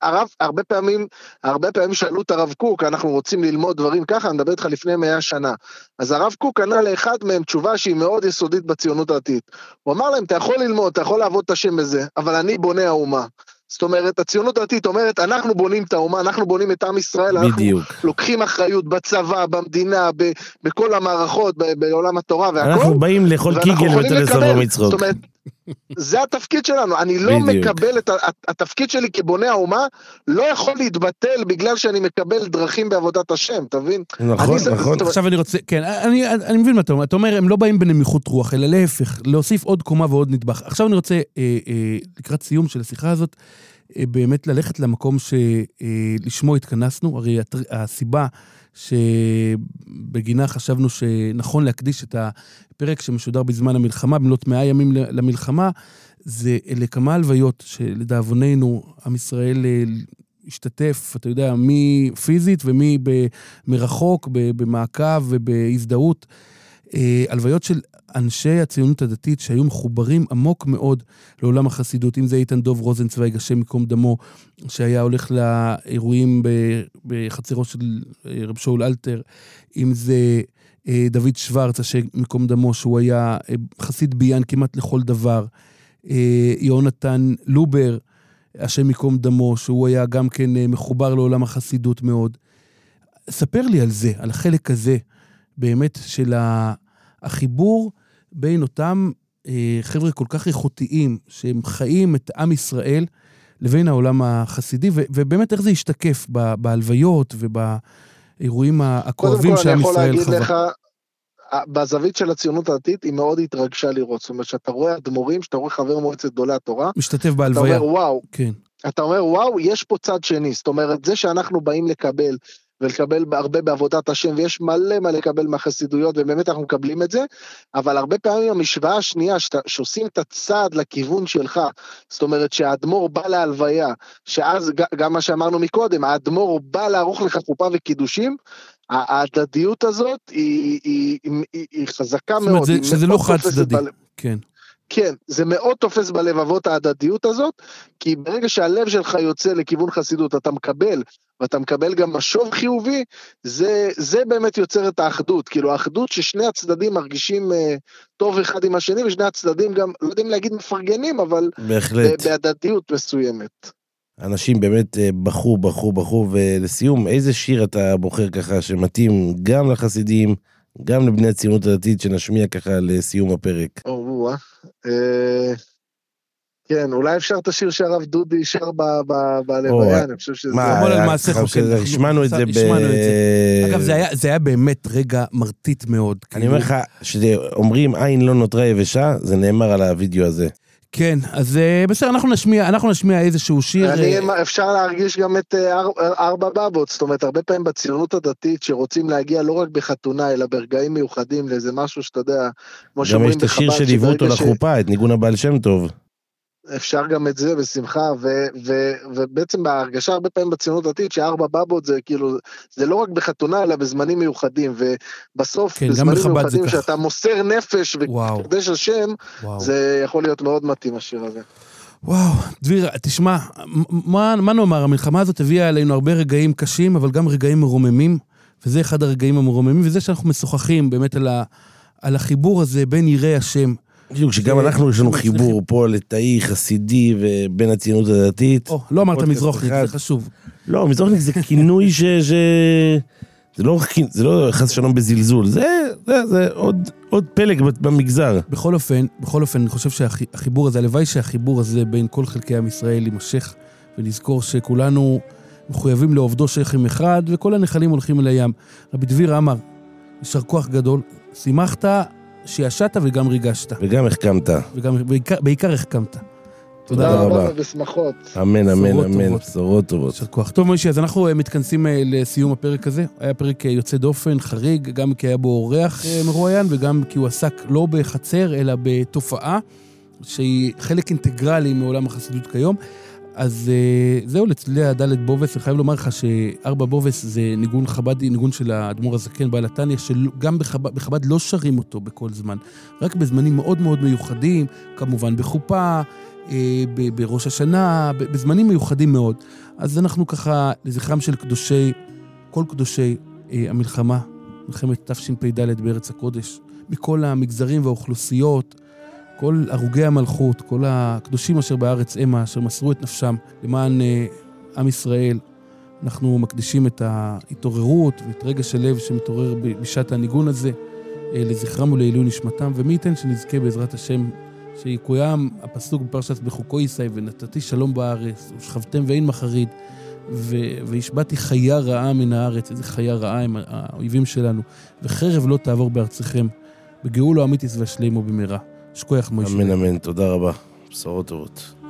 [SPEAKER 8] הרב, הרבה פעמים, הרבה פעמים שאלו את הרב קוק, אנחנו רוצים ללמוד דברים ככה, אני מדבר איתך לפני מאה שנה. אז הרב קוק ענה לאחד מהם תשובה שהיא מאוד יסודית בציונות הדתית. הוא אמר להם, אתה יכול ללמוד, אתה יכול לעבוד את השם בזה, אבל אני בונה האומה. זאת אומרת, הציונות הדתית אומרת, אנחנו בונים את האומה, אנחנו בונים את עם ישראל, אנחנו
[SPEAKER 5] בדיוק.
[SPEAKER 8] לוקחים אחריות בצבא, במדינה, ב- בכל המערכות, ב- בעולם התורה והכל.
[SPEAKER 5] אנחנו באים לאכול קיגל
[SPEAKER 8] יכולים
[SPEAKER 5] ותל סברו
[SPEAKER 8] לקבל.
[SPEAKER 5] מצחוק.
[SPEAKER 8] זאת אומרת, זה התפקיד שלנו, אני לא
[SPEAKER 5] בדיוק.
[SPEAKER 8] מקבל את. התפקיד שלי כבונה האומה לא יכול להתבטל בגלל שאני מקבל דרכים בעבודת השם, אתה מבין?
[SPEAKER 5] נכון,
[SPEAKER 8] אני
[SPEAKER 5] נכון.
[SPEAKER 8] זאת
[SPEAKER 4] עכשיו אני רוצה, כן, אני, אני מבין מה אתה אומר. אתה אומר, הם לא באים בנמיכות רוח, אלא להפך, להוסיף עוד קומה ועוד נדבך. עכשיו אני רוצה, אה, אה, לקראת סיום של השיחה הזאת, אה, באמת ללכת למקום שלשמו התכנסנו. הרי הטר- הסיבה שבגינה חשבנו שנכון להקדיש את הפרק שמשודר בזמן המלחמה, במלאת מאה ימים למלחמה, זה לכמה הלוויות שלדאבוננו, עם ישראל אה, השתתף, אתה יודע, מי פיזית ומי מרחוק, במעקב ובהזדהות. אה, הלוויות של אנשי הציונות הדתית שהיו מחוברים עמוק מאוד לעולם החסידות, אם זה איתן דוב רוזנצוויג, השם ייקום דמו, שהיה הולך לאירועים בחצרו של אה, רב שאול אלתר, אם זה אה, דוד שוורץ, השם ייקום דמו, שהוא היה אה, חסיד ביאן כמעט לכל דבר, יהונתן לובר, השם ייקום דמו, שהוא היה גם כן מחובר לעולם החסידות מאוד. ספר לי על זה, על החלק הזה, באמת, של החיבור בין אותם אה, חבר'ה כל כך איכותיים, שהם חיים את עם ישראל, לבין העולם החסידי, ו- ובאמת איך זה השתקף ב- בהלוויות ובאירועים הכואבים שעם
[SPEAKER 8] יכול
[SPEAKER 4] ישראל
[SPEAKER 8] להגיד
[SPEAKER 4] חווה.
[SPEAKER 8] לך, בזווית של הציונות הדתית היא מאוד התרגשה לראות, זאת אומרת שאתה רואה אדמו"רים, שאתה רואה חבר מועצת גדולי התורה,
[SPEAKER 4] משתתף
[SPEAKER 8] אתה
[SPEAKER 4] בהלוויה.
[SPEAKER 8] אומר וואו,
[SPEAKER 4] כן.
[SPEAKER 8] אתה אומר, וואו, יש פה צד שני. זאת אומרת, זה שאנחנו באים לקבל, ולקבל הרבה בעבודת השם, ויש מלא מה לקבל מהחסידויות, ובאמת אנחנו מקבלים את זה, אבל הרבה פעמים המשוואה השנייה, שאתה, שעושים את הצעד לכיוון שלך, זאת אומרת שהאדמו"ר בא להלוויה, שאז גם מה שאמרנו מקודם, האדמו"ר בא לערוך לך חופה וקידושים, ההדדיות הזאת היא, היא, היא, היא, חזקה
[SPEAKER 4] זאת אומרת,
[SPEAKER 8] מאוד.
[SPEAKER 4] זה- שזה
[SPEAKER 8] מאוד
[SPEAKER 4] לא חד צדדי.
[SPEAKER 8] בלב.
[SPEAKER 4] כן.
[SPEAKER 8] כן, זה מאוד תופס בלבבות ההדדיות הזאת, כי ברגע שהלב שלך יוצא לכיוון חסידות, אתה מקבל, ואתה מקבל גם משוב חיובי, זה, זה באמת יוצר את האחדות. כאילו, האחדות ששני הצדדים מרגישים אה, טוב אחד עם השני, ושני הצדדים גם, לא יודעים להגיד מפרגנים, אבל
[SPEAKER 5] בהחלט.
[SPEAKER 8] ב- בהדדיות מסוימת.
[SPEAKER 5] אנשים באמת אה, בחרו, בחרו, בחרו, ולסיום, איזה שיר אתה בוחר ככה שמתאים גם לחסידים, גם לבני הציונות הדתית, שנשמיע ככה לסיום הפרק.
[SPEAKER 8] או, אה. אה, כן, אולי אפשר את השיר שהרב דודי שר בלוויה, אני חושב שזה...
[SPEAKER 5] מה,
[SPEAKER 4] המון על כן, אנחנו-
[SPEAKER 5] השמענו את זה ב...
[SPEAKER 4] אגב, זה היה, באמת רגע מרטיט מאוד.
[SPEAKER 5] אני
[SPEAKER 4] כאילו.
[SPEAKER 5] אומר לך, כשאומרים עין לא נותרה יבשה, זה נאמר על הוידאו הזה.
[SPEAKER 4] כן, אז אה, בסדר, אנחנו נשמיע, אנחנו נשמיע איזשהו שיר.
[SPEAKER 8] אני,
[SPEAKER 4] אה,
[SPEAKER 8] אפשר להרגיש גם את אה, אר- ארבע בבות, זאת אומרת, הרבה פעמים בציונות הדתית שרוצים להגיע לא רק בחתונה, אלא ברגעים מיוחדים לאיזה משהו שאתה יודע, כמו
[SPEAKER 5] גם
[SPEAKER 8] שאומרים
[SPEAKER 5] יש את השיר
[SPEAKER 8] בחב"ד,
[SPEAKER 5] שליוו אותו לחופה, את ניגון הבעל שם טוב.
[SPEAKER 8] אפשר גם את זה בשמחה, ו- ו- ובעצם בהרגשה הרבה פעמים בציונות הדתית שארבע בבות זה כאילו, זה לא רק בחתונה אלא בזמנים מיוחדים, ובסוף
[SPEAKER 4] כן,
[SPEAKER 8] בזמנים
[SPEAKER 4] בחב"ד זה
[SPEAKER 8] מיוחדים. שאתה מוסר נפש וקדש השם,
[SPEAKER 4] וואו.
[SPEAKER 8] זה יכול להיות מאוד מתאים השיר הזה.
[SPEAKER 4] וואו, דביר, תשמע, מה, מה נאמר, המלחמה הזאת הביאה עלינו הרבה רגעים קשים, אבל גם רגעים מרוממים, וזה אחד הרגעים המרוממים, וזה שאנחנו משוחחים באמת על, ה, על החיבור הזה בין יראי השם.
[SPEAKER 5] בדיוק, שגם אנחנו יש לנו חיבור פה לתאי חסידי ובין הציונות הדתית.
[SPEAKER 4] או, לא אמרת מזרוחניק. זה חשוב.
[SPEAKER 5] לא, מזרחניק זה כינוי ש... זה לא, זה לא חס ושלום בזלזול, זה, זה, זה עוד, עוד פלג במגזר.
[SPEAKER 4] בכל אופן, בכל אופן, אני חושב שהחיבור הזה, הלוואי שהחיבור הזה בין כל חלקי עם ישראל יימשך, ונזכור שכולנו מחויבים לעובדו שכם אחד, וכל הנחלים הולכים אל הים. רבי דביר אמר, יישר כוח גדול, שימחת, שישעת וגם ריגשת,
[SPEAKER 5] וגם החכמת.
[SPEAKER 4] וגם, בעיקר, בעיקר החכמת.
[SPEAKER 5] תודה
[SPEAKER 8] תודה
[SPEAKER 5] רבה.
[SPEAKER 8] רבה ובשמחות.
[SPEAKER 5] אמן, אמן, אמן. בשורות טובות.
[SPEAKER 4] יישר כוח. טוב, מוישי, אז אנחנו אה, מתכנסים אה, לסיום הפרק הזה. היה פרק אה, יוצא דופן, חריג, גם כי היה בו אורח מרואיין, וגם כי הוא עסק לא בחצר, אלא בתופעה שהיא חלק אינטגרלי מעולם החסידות כיום. אז אה, זהו, לצלילי הדלת בובס, אני חייב לומר לך שארבע בובס זה ניגון חב"די, ניגון של האדמו"ר הזקן בעל התניא, שגם בחב"ד, בחב"ד לא שרים אותו בכל זמן, רק בזמנים מאוד מאוד מיוחדים, כמובן בחופה, אה, בראש השנה, בזמנים מיוחדים מאוד. אז אנחנו ככה, לזכרם של קדושי, כל קדושי אה, המלחמה, מלחמת תשפ"ד בארץ הקודש, מכל המגזרים והאוכלוסיות, כל הרוגי המלכות, כל הקדושים אשר בארץ המה, אשר מסרו את נפשם למען אה, עם ישראל. אנחנו מקדישים את ההתעוררות ואת רגש הלב שמתעורר בשעת הניגון הזה אה, לזכרם ולעילוי נשמתם, ומי ייתן שנזכה בעזרת השם שיקוים הפסוק בפרשת בחוקו יישא ונתתי שלום בארץ ושכבתם ואין מחריד ו- והשבעתי חיה רעה מן הארץ, איזה חיה רעה הם האויבים שלנו, וחרב לא תעבור בארצכם, בגאולו אמיתיס והשלימו במהרה. שכוייך מוישה.
[SPEAKER 5] אמן, אמן, תודה רבה. בשורות טובות.